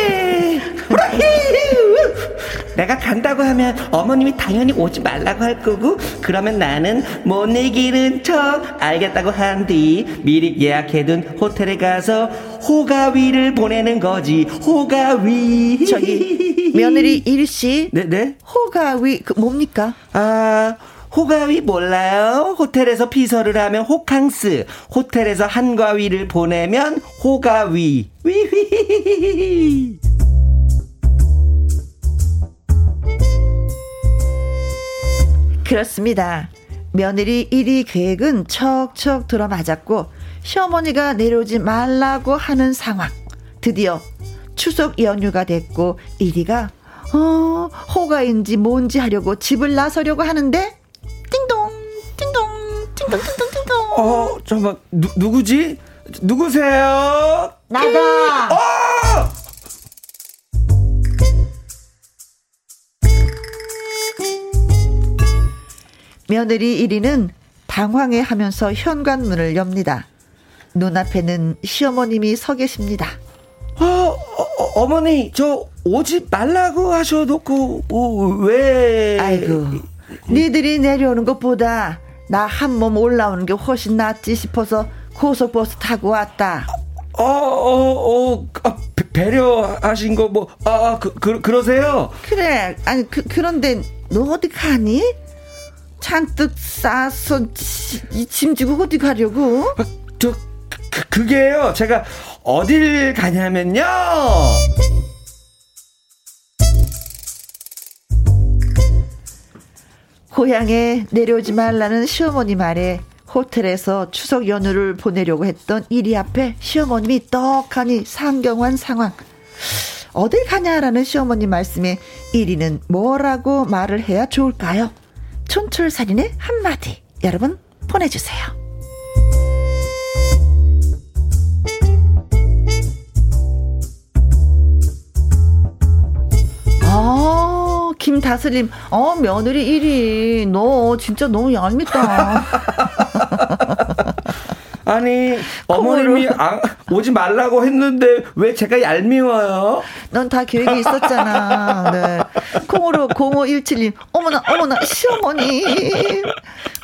G: 내가 간다고 하면 어머님이 당연히 오지 말라고 할 거고 그러면 나는 못 내기는 척 알겠다고 한 뒤 미리 예약해둔 호텔에 가서 호가위를 보내는 거지 호가위
A: 저기 며느리 일씨
G: 네네
A: 호가위 그 뭡니까
G: 아 호가위 몰라요? 호텔에서 피서를 하면 호캉스, 호텔에서 한가위를 보내면 호가위. 위휘히히히.
A: 그렇습니다. 며느리 1위 계획은 척척 들어맞았고 시어머니가 내려오지 말라고 하는 상황. 드디어 추석 연휴가 됐고 1위가 어, 호가인지 뭔지 하려고 집을 나서려고 하는데
F: 어, 잠깐만, 누, 누구지? 누구세요?
A: 나다.
F: 어!
A: 며느리 1위는 당황해 하면서 현관문을 엽니다. 눈앞에는 시어머님이 서 계십니다.
G: 어, 어, 어머니, 저 오지 말라고 하셔놓고, 어, 왜.
A: 아이고, 니들이 내려오는 것보다 나 한 몸 올라오는 게 훨씬 낫지 싶어서 고속버스 타고 왔다.
G: 어, 어, 어, 아, 배- 배려하신 거 뭐, 아, 그, 그, 그러세요?
A: 그래, 아니, 그, 그런데 너 어디 가니? 잔뜩 싸서 이짐 지고 어디 가려고?
G: 아, 저, 그, 그게요, 제가 어딜 가냐면요.
A: 고향에 내려오지 말라는 시어머니 말에 호텔에서 추석 연휴를 보내려고 했던 이리 앞에 시어머님이 떡하니 상경한 상황. 어딜 가냐라는 시어머님 말씀에 이리는 뭐라고 말을 해야 좋을까요? 촌철살인의 한마디. 여러분 보내주세요. 아, 김다슬님, 어, 며느리 1위. 너 진짜 너무 얄밉다. [laughs]
G: 아니, 어머님이 안- 오지 말라고 했는데 왜 제가 얄미워요?
A: 넌 다 계획이 있었잖아. 네. [laughs] 콩으로 0517님, 어머나, 어머나, 시어머니.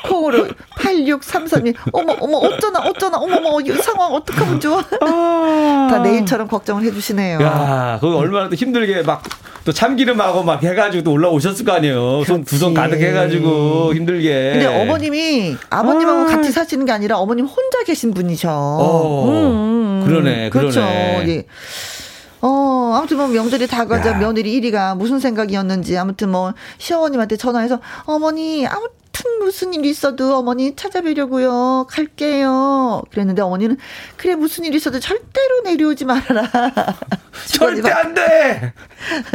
A: 콩으로 8633님, 어머, 어머, 어쩌나, 어쩌나, 어머머, 이 상황 어떡하면 좋아. 다 내일처럼 걱정을 해주시네요.
F: 야, 그거 얼마나 또 힘들게 막 또 참기름하고 막 해가지고 또 올라오셨을 거 아니에요. 손 두 손 가득 해가지고 힘들게.
A: 근데 어머님이 아버님하고
F: 아.
A: 같이 사시는 게 아니라 어머님 혼자 계신 분이셔.
F: 어, 그러네,
A: 그렇죠.
F: 그러네.
A: 예. 어, 아무튼 뭐 명절이 다가자
F: 야.
A: 며느리 1위가 무슨 생각이었는지 아무튼 뭐 시어머님한테 전화해서 어머니 아무 튼 무슨 일 있어도 어머니 찾아뵈려고요. 갈게요. 그랬는데 어머니는 그래 무슨 일 있어도 절대로 내려오지 말아라. [laughs]
F: 절대 안 돼!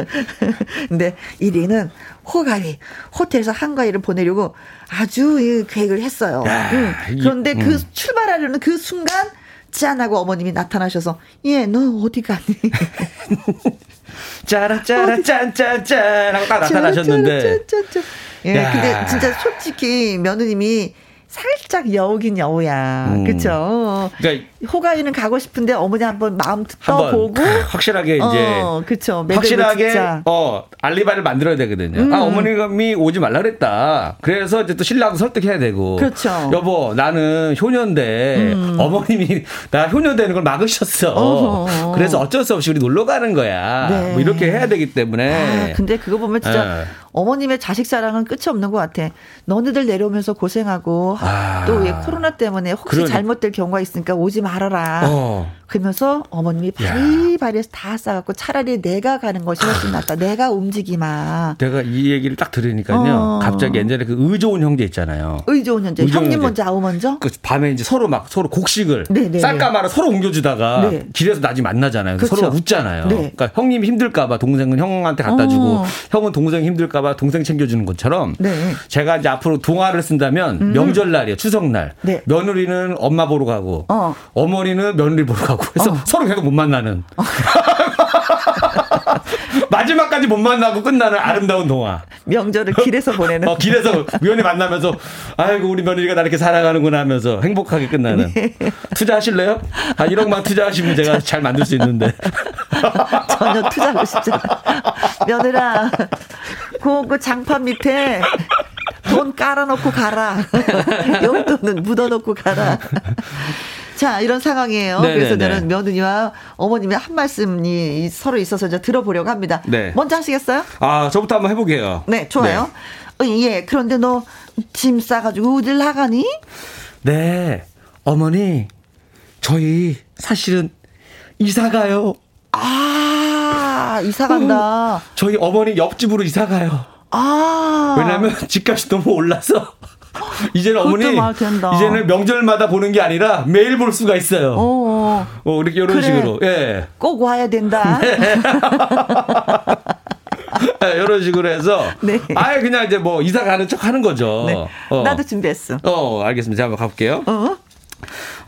F: [laughs]
A: 근데 1위는 호가위 호텔에서 한가위를 보내려고 아주 이 계획을 했어요.
F: 야,
A: 응.
F: 이-
A: 그런데 그
F: 음.
A: 출발하려는 그 순간 짠하고 어머님이 나타나셔서 얘너 어디 가니? [laughs]
F: 짜라, 짜라, 짠, 짠, 짠 하고 딱 나타나셨는데.
A: 예,
F: 야.
A: 근데 진짜 솔직히 며느님이 살짝 여우긴 여우야.
F: 음.
A: 그쵸?
F: 그러니까
A: 호가위는 가고 싶은데 어머니 한번 마음 떠보고. [laughs]
F: 확실하게 이제
A: 어, 그쵸.
F: 확실하게. 어 알리바를 만들어야 되거든요.
A: 음.
F: 아 어머님이 오지 말라 그랬다. 그래서 이제 또 신랑도 설득해야 되고.
A: 그렇죠.
F: 여보 나는 효녀인데 어머님이 나 효녀 되는 걸 막으셨어.
A: 어허.
F: 그래서 어쩔 수 없이 우리 놀러 가는 거야.
A: 네.
F: 뭐 이렇게 해야 되기 때문에.
A: 아, 근데 그거 보면 진짜
F: 예.
A: 어머님의 자식 사랑은 끝이 없는 것 같아. 너네들 내려오면서 고생하고
F: 아.
A: 또 왜 코로나 때문에 혹시
F: 그러니-
A: 잘못될 경우가 있으니까 오지 말아라.
F: 어.
A: 그러면서 어머님이 바리바리 해서 다 싸갖고 차라리 내가 가는 것이 훨씬 낫다. 내가 움직이마.
F: 내가 이 얘기를 딱 들으니까요.
A: 어.
F: 갑자기 옛날에 그 의좋은 형제 있잖아요.
A: 의좋은
F: 의좋은
A: 형님
F: 현재.
A: 먼저 아우 먼저.
F: 그 밤에 이제 서로 막 서로 곡식을
A: 네, 네,
F: 쌀가마를 서로 옮겨주다가
A: 네.
F: 길에서 나중에 만나잖아요.
A: 그쵸.
F: 서로 웃잖아요.
A: 네.
F: 그러니까 형님이 힘들까봐 동생은 형한테 갖다 주고
A: 어.
F: 형은 동생이 힘들까봐 동생 챙겨주는 것처럼
A: 네. 음.
F: 제가 이제 앞으로 동화를 쓴다면 명절 날이에요. 추석날.
A: 네.
F: 며느리는 엄마 보러 가고
A: 어.
F: 어머니는 며느리 보러 가고 그래서
A: 어.
F: 서로 계속 못 만나는. [laughs] 마지막까지 못 만나고 끝나는 아름다운 동화.
A: 명절을 길에서 보내는. [laughs]
F: 어, 길에서 우연히 만나면서 아이고 우리 며느리가 나 이렇게 사랑하는구나 하면서 행복하게 끝나는
A: 네.
F: 투자하실래요? 한 1억만 투자하시면 제가 잘 만들 수 있는데 [laughs]
A: 전혀 투자하고 싶잖아. 며느라, 그, 그 장판 밑에 돈 깔아놓고 가라. [laughs] 용돈은 묻어놓고 가라. 자, 이런 상황이에요.
F: 네네네.
A: 그래서 저는 며느리와 어머님의 한 말씀이 서로 있어서 이제 들어보려고 합니다.
F: 네.
A: 먼저 하시겠어요?
F: 아 저부터 한번 해보게요
A: 네, 좋아요. 어, 예, 그런데 너 짐 싸가지고 어딜 나가니?
F: 네, 어머니, 저희 사실은 이사 가요.
A: 아, 이사 간다. [laughs]
F: 저희 어머니 옆집으로 이사 가요.
A: 아.
F: 왜냐면 [laughs] 집값이 너무 올라서 [laughs] 이제는 어머니. 이제는 명절마다 보는 게 아니라 매일 볼 수가 있어요.
A: 어,
F: 어, 이렇게 이런
A: 그래.
F: 식으로. 예.
A: 꼭 와야 된다. [laughs]
F: 예, 이런 식으로 해서
A: 네.
F: 아예 그냥 이제 뭐 이사 가는 척 하는 거죠.
A: 네.
F: 어.
A: 나도 준비했어.
F: 어, 알겠습니다. 제가 한번 가볼게요.
A: 어?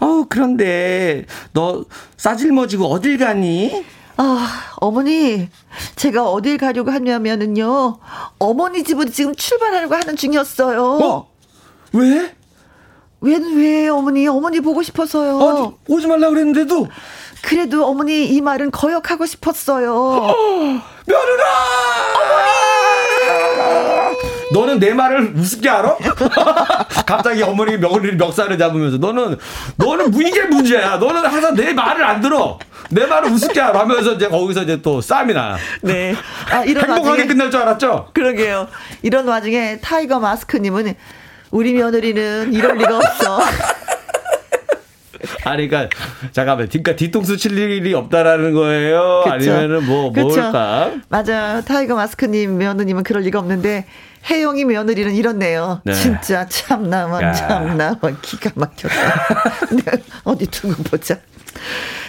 F: 어, 그런데 너 싸질머지고 어딜 가니?
A: 아, 어머니, 제가 어딜 가려고 하냐면은요, 어머니 집으로 지금 출발하려고 하는 중이었어요.
F: 어? 왜?
A: 왜는 왜, 어머니? 어머니 보고 싶어서요.
F: 어, 오지 말라 그랬는데도
A: 그래도 어머니 이 말은 거역하고 싶었어요.
F: 며늘아! 너는 내 말을 우습게 알아? [laughs] 갑자기 어머니 며느리 멱살을 잡으면서 너는 너는 무- 이게 문제야. 너는 항상 내 말을 안 들어. 내 말을 우습게 알아 하면서 이제 거기서 이제 또 싸움이 나.
A: 네. 아, 이런
F: 행복하게
A: 와중에.
F: 끝날 줄 알았죠?
A: 그러게요. 이런 와중에 타이거 마스크님은 우리 며느리는 이럴 리가 없어. [laughs]
F: 아니, 그러니까 잠깐만, 그러니까 뒤통수 칠 일이 없다라는 거예요.
A: 그쵸?
F: 아니면은 뭐
A: 그쵸?
F: 뭘까?
A: 맞아요. 타이거 마스크님 며느님은 그럴 리가 없는데 혜영이 며느리는 이렇네요.
F: 네.
A: 진짜 참나만
F: 야.
A: 참나만 기가 막혔다. [laughs] 네, 어디 두고 보자.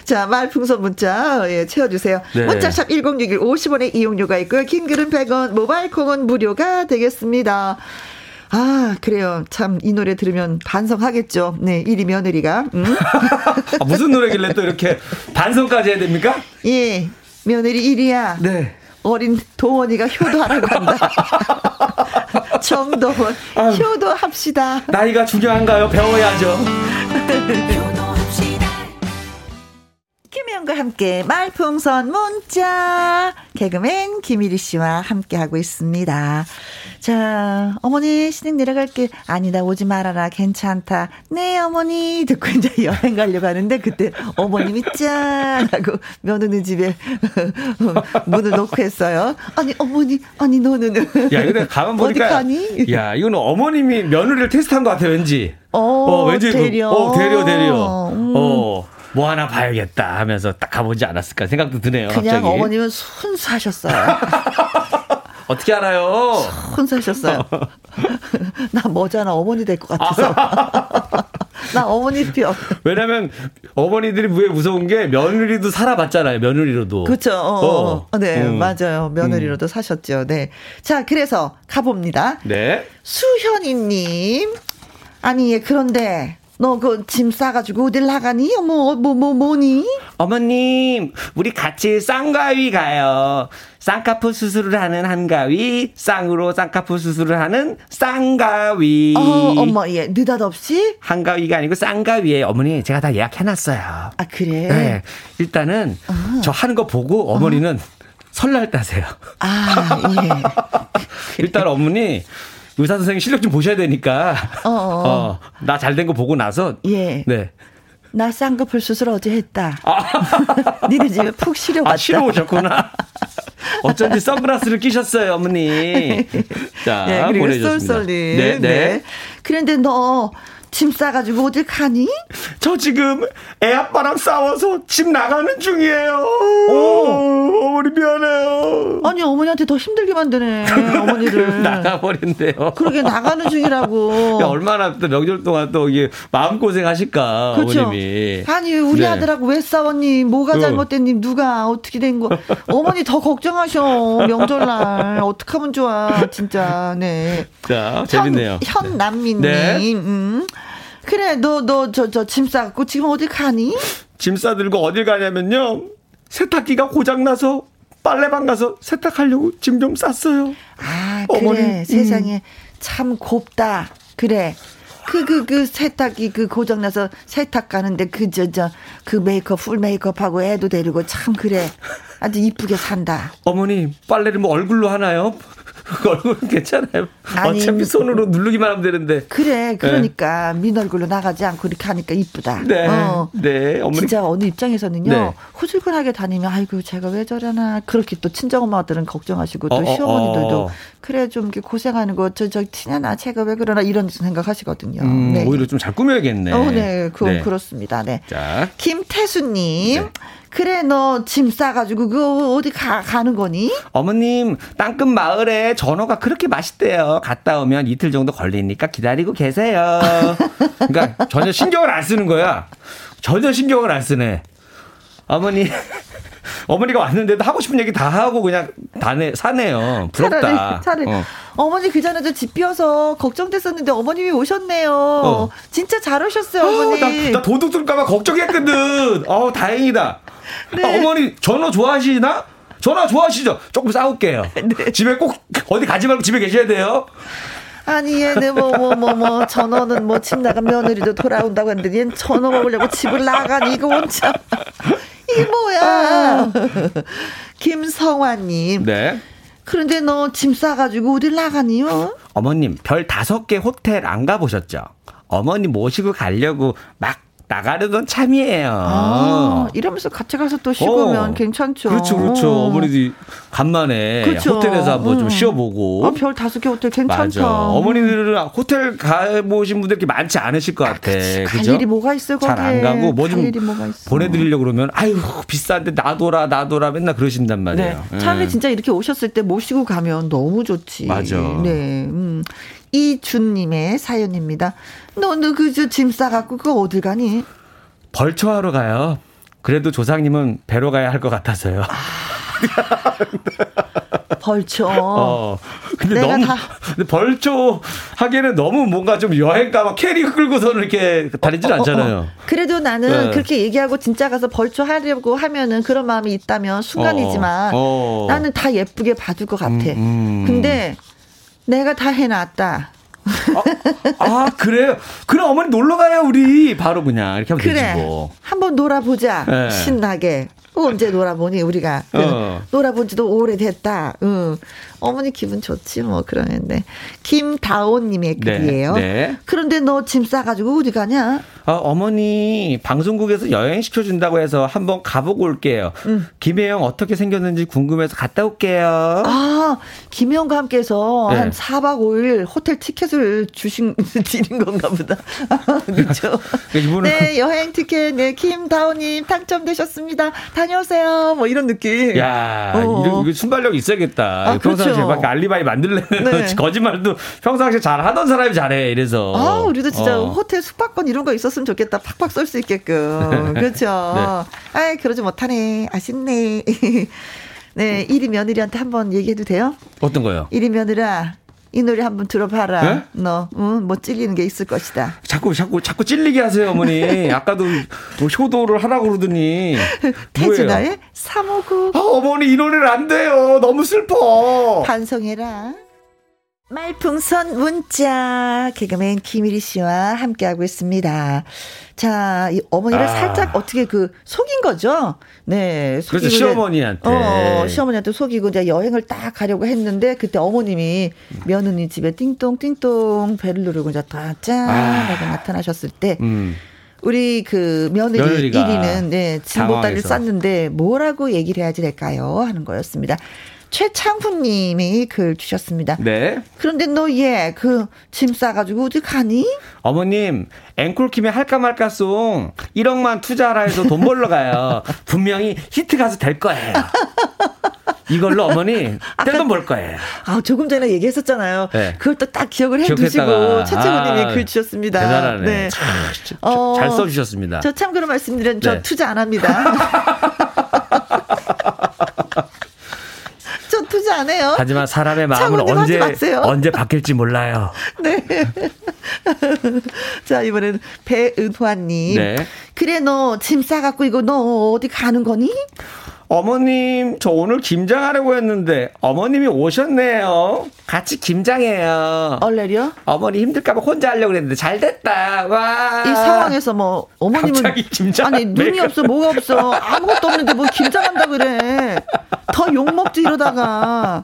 A: 자, 말풍선 문자 예, 채워주세요.
F: 네.
A: 문자샵 1061 50원의 이용료가 있고요. 긴 글은 100원, 모바일 콩은 무료가 되겠습니다. 아, 그래요. 참, 이 노래 들으면 반성하겠죠. 네, 이리 며느리가. 음? [laughs]
F: 아, 무슨 노래길래 또 이렇게 반성까지 해야 됩니까?
A: 예, 며느리 일이야.
F: 네.
A: 어린 도원이가 효도하라고 한다. [laughs] 정도원, 효도합시다.
F: 나이가 중요한가요? 배워야죠.
A: 김혜영과 함께 말풍선 문자 개그맨 김일희 씨와 함께 하고 있습니다. 자, 어머니 신행 내려갈게. 아니다 오지 말아라 괜찮다. 네 어머니 듣고 이제 [laughs] 여행 가려고 하는데 그때 어머님이 짠 하고 며느리 집에 [laughs] 문을 놓고 했어요. 아니 어머니 아니 너는
F: 야, 근데 가만
A: 어디 [laughs]
F: 보니까.
A: 가니?
F: 야, 이거는 어머님이 며느리를 테스트한 것 같아, 왠지.
A: 어,
F: 왠지. 그-
A: 대려.
F: 어, 대려, 대려.
A: 음.
F: 어, 뭐 하나 봐야겠다 하면서 딱 가보지 않았을까 생각도 드네요.
A: 그냥
F: 갑자기.
A: 어머님은 순수하셨어요.
F: 어떻게 알아요?
A: 혼사셨어요. [laughs] 나 뭐잖아 어머니 될 것 같아서. [laughs] 나 어머니 표.
F: 왜냐면 어머니들이 왜 무서운 게 며느리도 살아봤잖아요. 며느리로도.
A: 그렇죠. 어, 어.
F: 어.
A: 네,
F: 음.
A: 맞아요. 며느리로도 사셨죠. 네. 자, 그래서 가봅니다.
F: 네.
A: 수현이님. 아니, 예, 그런데 너 그 짐 싸가지고 어딜 나가니? 뭐, 뭐, 뭐, 뭐니?
G: 어머님, 우리 같이 쌍가위 가요. 쌍꺼풀 수술을 하는 한가위, 쌍으로 쌍꺼풀 수술을 하는 쌍가위.
A: 어, 엄마, 예, 느닷없이?
G: 한가위가 아니고 쌍가위에 어머니 제가 다 예약해놨어요.
A: 아, 그래?
F: 네. 일단은 저 하는 거 보고 어머니는 설날 따세요.
A: 아, 예. [laughs]
F: 일단 어머니 의사 선생님 실력 좀 보셔야 되니까.
A: 어, 어. [laughs]
F: 어, 나 잘 된 거 보고 나서
A: 예.
F: 네.
A: 나 쌍꺼풀 수술 어제 했다. [laughs] 니네 집에 푹 쉬려갔다.
F: 아, 쉬러 오셨구나. 어쩐지 선글라스를 끼셨어요, 어머니. [laughs] 자,
A: 네, 그리고
F: 보내주셨습니다.
A: 쏠쏠님.
F: 네, 네.
A: 그런데 너 짐 싸가지고 어딜 가니?
F: 저 지금 애 아빠랑 싸워서 집 나가는 중이에요. 오, 어머니 미안해요.
A: 아니 어머니한테 더 힘들게 만드네 어머니를. [laughs]
F: 나가버린대요.
A: 그러게 나가는 중이라고.
F: 야, 얼마나 또 명절 동안 또 이게 마음 고생 하실까,
A: 그렇죠.
F: 어머님이.
A: 아니 우리
F: 네.
A: 아들하고 왜 싸웠니? 뭐가
F: 어.
A: 잘못됐니? 누가 어떻게 된 거? 어머니 더 걱정하셔 명절날 어떡하면 좋아 진짜 네.
F: 자, 재밌네요.
A: 현, 현남민님.
F: 네.
A: 음. 그래 너 너 저 저 짐 싸갖고 지금 어디 가니?
F: 짐 싸들고 어딜 가냐면요. 세탁기가 고장나서 빨래방 가서 세탁하려고 짐 좀 쌌어요.
A: 아 그래
F: 어머니, 음.
A: 세상에 참 곱다. 그래. 그, 그, 그, 세탁기, 그, 고장 나서 세탁 가는데, 그, 저, 저, 그 메이크업, 풀 메이크업하고 애도 데리고 참, 그래. 아주 이쁘게 산다.
F: 어머니, 빨래를 뭐 얼굴로 하나요? 얼굴은 괜찮아요.
A: 아니,
F: 어차피 손으로 누르기만 하면 되는데.
A: 그래, 그러니까 민 얼굴로 나가지 않고 이렇게 하니까 이쁘다.
F: 네.
A: 어.
F: 네. 어머니.
A: 진짜 어느 입장에서는요
F: 네.
A: 후줄근하게 다니면 아이고 제가 왜 저러나 그렇게 또 친정 엄마들은 걱정하시고 또
F: 어, 어,
A: 시어머니들도
F: 어.
A: 그래 좀 이렇게 고생하는 거저저 티냐나 제가 왜 그러나 이런 생각하시거든요.
F: 음,
A: 네.
F: 오히려 좀 잘 꾸며야겠네.
A: 어, 네, 그건
F: 네.
A: 그렇습니다. 네.
F: 자.
A: 김태수님,
F: 네.
A: 그래 너 짐 싸가지고 그 어디 가 가는 거니?
F: 어머님, 땅끝 마을에 전어가 그렇게 맛있대요. 갔다 오면 이틀 정도 걸리니까 기다리고 계세요. [laughs] 그러니까 전혀 신경을 안 쓰는 거야. 전혀 신경을 안 쓰네. 어머니, 어머니가 왔는데도 하고 싶은 얘기 다 하고 그냥 다네, 사네요. 부럽다.
A: 차라리, 차라리.
F: 어.
A: 어. 머니 그 전에도 집 비어서 걱정됐었는데 어머님이 오셨네요.
F: 어.
A: 진짜 잘 오셨어요,
F: 어,
A: 어머니.
F: 나, 나 도둑 들까봐 걱정했거든. 어 다행이다.
A: 네.
F: 아, 어머니 전어 좋아하시나? 전화 좋아하시죠? 조금 싸울게요. [laughs]
A: 네.
F: 집에 꼭 어디 가지 말고 집에 계셔야 돼요.
A: 아니 얘네 뭐뭐 뭐 뭐 전어는 뭐 집 나간 며느리도 돌아온다고 했는데 얘는 전어 먹으려고 집을 나가니 이거 혼자 [laughs] 이게 뭐야? 김성환님.
F: 네.
A: 그런데 너 짐 싸가지고 어딜 나가니요?
F: 어머님 별 다섯 개 호텔 안 가보셨죠? 어머니 모시고 가려고 막 나가려던 참이에요.
A: 아, 이러면서 같이 가서 또 쉬고면
F: 어.
A: 괜찮죠.
F: 그렇죠, 그렇죠. 어 머니들이 간만에
A: 그렇죠.
F: 호텔에서 한번 좀
A: 음.
F: 쉬어보고.
A: 아, 별 다섯 개 호텔.
F: 맞아. 어머니들은 호텔 가보신 분들 이렇게 많지 않으실 것 같아.
A: 갈
F: 그죠?
A: 일이 뭐가 있어 거기에.
F: 잘안 가고 뭐갈좀
A: 있어.
F: 보내드리려고 그러면 아유 비싼데 놔둬라 놔둬라 맨날 그러신단 말이에요.
A: 네.
F: 음.
A: 진짜 이렇게 오셨을 때 모시고 가면 너무 좋지.
F: 맞아.
A: 네. 음. 이준님의 사연입니다. 너, 너, 그, 저, 짐 싸갖고, 그거 어딜 가니?
F: 벌초하러 가요. 그래도 조상님은 배로 가야 할 것 같아서요. [laughs]
A: 벌초.
F: 어. 근데 너무
A: 다-
F: 근데 벌초 하기에는 너무 뭔가 좀 여행가 막 캐리어 끌고서는 이렇게 다니질 않잖아요.
A: 어, 어. 그래도 나는
F: 네.
A: 그렇게 얘기하고 진짜 가서 벌초 하려고 하면은 그런 마음이 있다면 순간이지만
F: 어.
A: 나는 다 예쁘게 봐줄 것 같아.
F: 음, 음.
A: 근데 내가 다 해놨다.
F: 아 그래요? 그럼 어머니 놀러 가요 우리 바로 그냥 이렇게 하면
A: 그래.
F: 되지 뭐.
A: 한번 놀아보자.
F: 네.
A: 신나게. 언제 놀아보니 우리가
F: 어.
A: 놀아본 지도 오래됐다. 응. 어머니 기분 좋지 뭐 그러는데 김다온님의
F: 네,
A: 글이에요.
F: 네.
A: 그런데 너 짐 싸가지고 어디 가냐?
F: 아, 어머니 방송국에서 여행 시켜준다고 해서 한번 가보고 올게요. 김혜영 어떻게 생겼는지 궁금해서 갔다 올게요.
A: 아 김영과 함께해서
F: 네.
A: 한 4박 5일 호텔 티켓을 주신 [laughs] 드린 건가 보다. [laughs] 그렇죠. 네 여행 티켓 네 김다온님 당첨되셨습니다. 다녀오세요. 뭐 이런 느낌.
F: 야,
A: 어.
F: 이거, 순발력 있어야겠다.
A: 아,
F: 평상시에
A: 그렇죠.
F: 막 알리바이 만들려면
A: 네. [laughs]
F: 거짓말도 평상시에 잘 하던 사람이 잘해. 이래서.
A: 아, 우리도 진짜
F: 어.
A: 호텔 숙박권 이런 거 있었으면 좋겠다. 팍팍 쏠 수 있게끔. [laughs] 그렇죠. 아이, 그러지 못하네. 아쉽네. [laughs] 네, 이리 며느리한테 한번 얘기해도 돼요?
F: 어떤 거요?
A: 이리 며느라, 이 노래 한번 들어봐라.
F: 네?
A: 너, 응, 뭐 찔리는 게 있을 것이다.
F: 자꾸 자꾸 자꾸 찔리게 하세요, 어머니. [laughs] 아까도 뭐 효도를 하라고 그러더니? [laughs]
A: 태진아의 359
F: 아, 어머니 이 노래는 안 돼요. 너무 슬퍼.
A: 반성해라. 말풍선 문자 개그맨 김일희 씨와 함께하고 있습니다. 자, 이 어머니를
F: 아.
A: 살짝 어떻게 그 속인 거죠? 네, 속이고
F: 그래서
A: 이제-
F: 시어머니한테.
A: 어, 시어머니한테 속이고 이제 여행을 딱 가려고 했는데 그때 어머님이 며느리 집에 띵동 띵동 배를 누르고 이제 다짠 하고 나타나셨을 때
F: 음.
A: 우리 그 며느리
F: 며느리가
A: 1위는 네, 진보다리를. 쌌는데 뭐라고 얘기를 해야지 될까요? 하는 거였습니다. 최창훈님이 글 주셨습니다.
F: 네.
A: 그런데 너 얘 그 짐 싸가지고 어디 가니?
F: 어머님, 앵콜킴의 할까 말까 송 1억만 투자하라 해서 돈 벌러 가요. [laughs] 분명히 히트 가수 될 거예요. 이걸로 어머니 떼돈 벌 거예요.
A: 아 조금 전에 얘기했었잖아요.
F: 네.
A: 그걸 또 딱 기억을 해두시고. 최창훈님이
F: 아,
A: 글 주셨습니다.
F: 대단하네.
A: 네.
F: 참, 참,
A: 어,
F: 잘 써주셨습니다.
A: 저 참고로 말씀드리면 저
F: 네.
A: 투자 안 합니다. [laughs] [laughs] 안 해요.
F: 하지만 사람의 마음은 언제
A: 마세요.
F: 언제 바뀔지 몰라요. [laughs]
A: 네. 자, 이번에는 배은화님.
F: 네.
A: 그래, 너 짐 싸갖고 이거 너 어디 가는 거니?
F: 어머님, 저 오늘 김장하려고 했는데 어머님이 오셨네요. 같이 김장해요.
A: 얼레려?
F: 어머니 힘들까봐 혼자 하려고 그랬는데 잘 됐다. 와.
A: 이 상황에서 뭐, 어머님은.
F: 갑자기 김장
A: 아니, 눈이 없어, 뭐가 없어. 아무것도 없는데 뭐 김장한다 그래. 더 욕먹지 이러다가.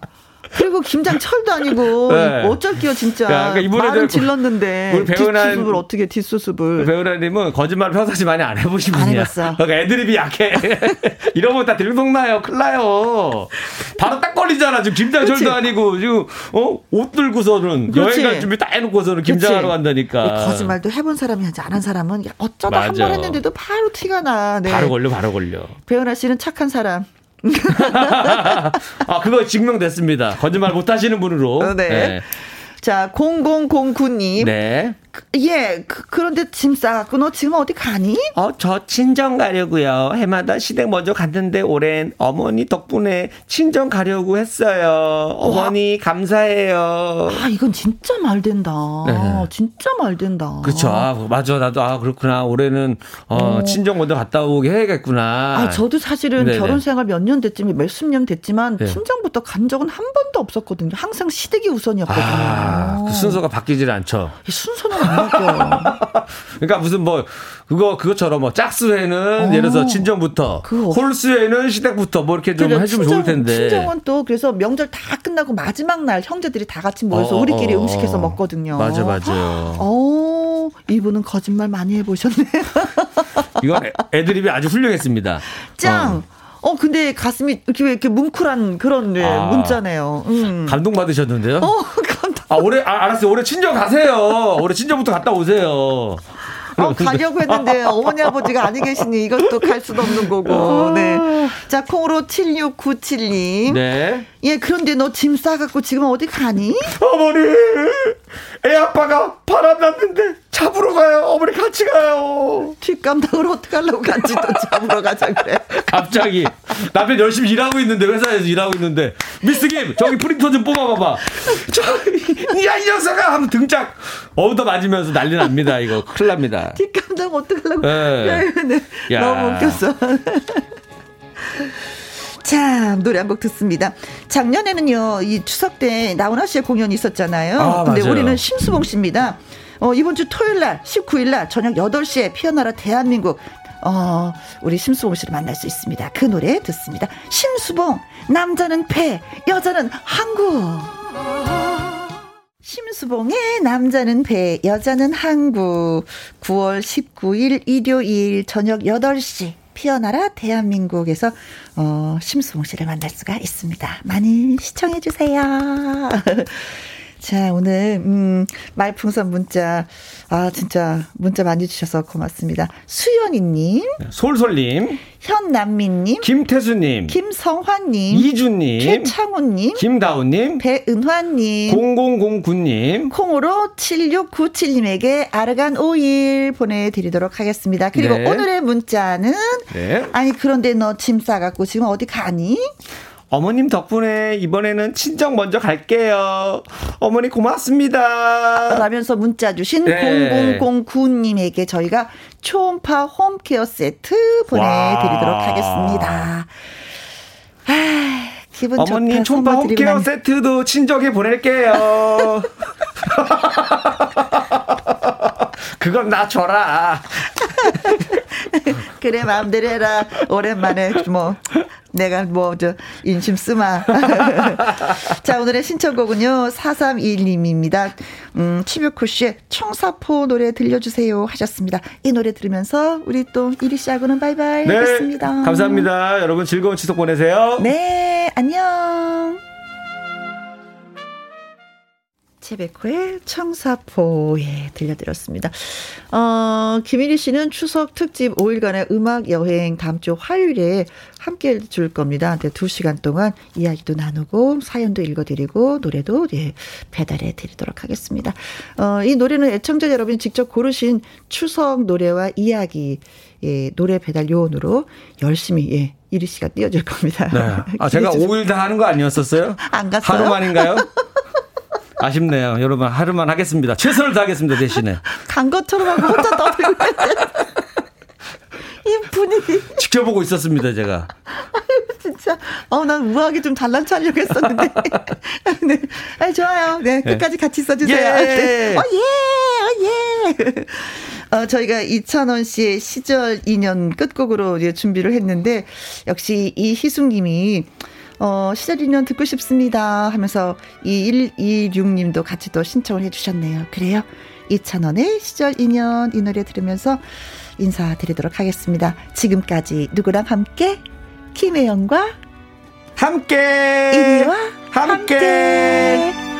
A: 그리고 김장철도 아니고
F: 네.
A: 어쩔게요 진짜.
F: 그러니까 이분들
A: 말은 질렀는데
F: 우리 배은하-
A: 뒷수습을 어떻게 뒷수습을.
F: 배우라님은 거짓말 평상시 많이 안 해보신
A: 안
F: 분이야.
A: 해봤어.
F: 그러니까 애드립이 약해. [laughs] 이러면 다 들통나요. 큰일 나요. 바로 딱 걸리잖아. 지금 김장철도? 아니고 지금 어? 옷 들고서는
A: 그렇지.
F: 여행 갈 준비 다 해놓고서는 김장하러? 간다니까.
A: 이 거짓말도 해본 사람이 하지 않은 사람은 어쩌다 한. 번 했는데도 바로 티가 나. 네.
F: 바로 걸려, 바로 걸려.
A: 배은하 씨는 착한 사람. [laughs]
F: 아, 그거 증명됐습니다. 거짓말 못 하시는 분으로.
A: 어, 네. 자, 0009님.
F: 네.
A: 예, 그, 런데 짐 싸갖고 너 지금 어디 가니?
G: 어, 저 친정 가려고요. 해마다 시댁 먼저 갔는데 올해는 어머니 덕분에 친정 가려고 했어요. 어머니 감사해요.
A: 아, 이건 진짜 말 된다.
F: 네.
A: 진짜 말 된다.
F: 그렇죠. 아, 맞아. 나도 아 그렇구나. 올해는 어, 친정 먼저 갔다 오게 해야겠구나.
A: 아, 저도 사실은
F: 네네.
A: 결혼 생활 몇 년 됐지만 몇십 년 됐지만
F: 네.
A: 친정부터 간 적은 한 번도 없었거든요. 항상 시댁이 우선이었거든요.
F: 아, 그 순서가 바뀌질 않죠.
A: 이 순서는.
F: 그러니까 무슨 뭐 그거 그것처럼 뭐 짝수회는
A: 어.
F: 예를 들어서 친정부터,
A: 그거.
F: 홀수회는 시댁부터 뭐 이렇게 좀
A: 그러니까
F: 해주면
A: 친정-
F: 좋을 텐데.
A: 친정은 또 그래서 명절 다 끝나고 마지막 날 형제들이 다 같이 모여서
F: 어,
A: 우리끼리
F: 어, 어.
A: 음식해서 먹거든요.
F: 맞아, 맞아요.
A: 어, 이분은 거짓말 많이 해보셨네. [laughs]
F: 이건 애- 애드립이 아주 훌륭했습니다.
A: 짱! 어. 근데 가슴이 이렇게, 이렇게 뭉클한 그런 네,
F: 아.
A: 문자네요. 음.
F: 감동 받으셨는데요.
A: 어. [laughs]
F: 아 올해 아, 알았어요. 올해 친정 가세요. 올해 친정부터 갔다 오세요.
A: 어, 가려고 했는데 어머니 아버지가 아니 계시니 이것도 갈 수도 없는 거고. 네. 자, 콩으로 7697님.
F: 네.
A: 예, 그런데 너 짐 싸갖고 지금 어디 가니?
F: 어머니, 애 아빠가 바람 났는데 잡으러 가요. 어머니 같이 가요.
A: 뒷감당을 어떡하려고 같이 또 잡으러 가자 그래. [laughs]
F: 갑자기 남편 열심히 일하고 있는데 회사에서 일하고 있는데 미스 김 저기 프린터 좀 뽑아봐봐. 저 야 이 녀석아 하면 등짝 얻어 맞으면서 난리 납니다. 이거 큰일 납니다.
A: 뒷감당 어떡하려고.
F: 네.
A: 네.
F: 야.
A: 너무 웃겼어. [laughs] 자, 노래 한 곡 듣습니다. 작년에는요, 이 추석 때 나훈아 씨의 공연이 있었잖아요.
F: 아,
A: 근데
F: 맞아요.
A: 우리는 심수봉 씨입니다. 어, 이번 주 토요일 날, 19일 날, 저녁 8시에 피어나라 대한민국. 어, 우리 심수봉 씨를 만날 수 있습니다. 그 노래 듣습니다. 심수봉, 남자는 배, 여자는 한국. 심수봉의 남자는 배, 여자는 한국. 9월 19일 일요일 저녁 8시. 피어나라 대한민국에서 어, 심수봉 씨를 만날 수가 있습니다. 많이 시청해 주세요. [laughs] 자, 오늘 음, 말풍선 문자. 아, 진짜 문자 많이 주셔서 고맙습니다. 수연이 님,
F: 솔솔님,
A: 현남민 님,
F: 김태수님,
A: 김성환 님,
F: 이준님,
A: 최창훈 님,
F: 김다운님,
A: 배은환 님,
F: 0009님,
A: 콩으로 7697님에게 아르간 오일 보내드리도록 하겠습니다. 그리고
F: 네.
A: 오늘의 문자는
F: 네.
A: 아니 그런데 너 짐 싸갖고 지금 어디 가니?
G: 어머님 덕분에 이번에는 친정 먼저 갈게요. 어머니 고맙습니다.
A: 라면서 문자 주신
F: 네.
A: 0009님에게 저희가 초음파 홈케어 세트 보내드리도록
F: 와.
A: 하겠습니다. 아, 기분 선물 드리고
G: 홈케어. 세트도 친정에 보낼게요. [laughs] 그건 나 줘라. [laughs] [laughs]
A: 그래 마음대로 해라. 오랜만에 뭐 내가 뭐 저 인심 쓰마. [laughs] 자 오늘의 신청곡은요 4321님입니다. 음 치뷰쿠 씨의 청사포 노래 들려주세요 하셨습니다. 이 노래 들으면서 우리 또 이리 씨하고는 바이바이
F: 네.
A: 하겠습니다.
F: 감사합니다. 여러분 즐거운 추석 보내세요.
A: 네 안녕. 채베코의 청사포, 예, 들려드렸습니다. 어, 김일희 씨는 추석 특집 5일간의 음악 여행 다음 주 화요일에 함께 해줄 겁니다. 네, 2시간 동안 이야기도 나누고, 사연도 읽어드리고, 노래도, 예, 배달해 드리도록 하겠습니다. 어, 이 노래는 애청자 여러분이 직접 고르신 추석 노래와 이야기, 예, 노래 배달 요원으로 열심히, 예, 이리 씨가 띄워줄 겁니다.
F: 네. 아, 제가 [laughs]
A: 기대해
F: 5일 다 하는 거 아니었었어요?
A: 안 갔어요?
F: 하루만인가요? [laughs] 아쉽네요. 여러분, 하루만 하겠습니다. 최선을 다하겠습니다, 대신에.
A: 간 것처럼 하고 혼자 떠들고. [laughs] 이 분위기
F: 지켜보고 있었습니다, 제가.
A: 진짜 어난 우아하게 좀 잘난 척하려고 했었는데 [laughs] 네. 아, 좋아요 네 끝까지 같이 써주세요
F: 예.
A: 네. 어 예 어 예 어, 저희가 이찬원 씨의 시절 인연 끝곡으로 이제 준비를 했는데 역시 이 희숙님이 어, 시절 인연 듣고 싶습니다 하면서 2126님도 같이 또 신청을 해주셨네요. 그래요? 이찬원의 시절 인연 이 노래 들으면서 인사드리도록 하겠습니다. 지금까지 누구랑 함께? 김혜영과
F: 함께!
A: 이리와
F: 함께!
A: 함께.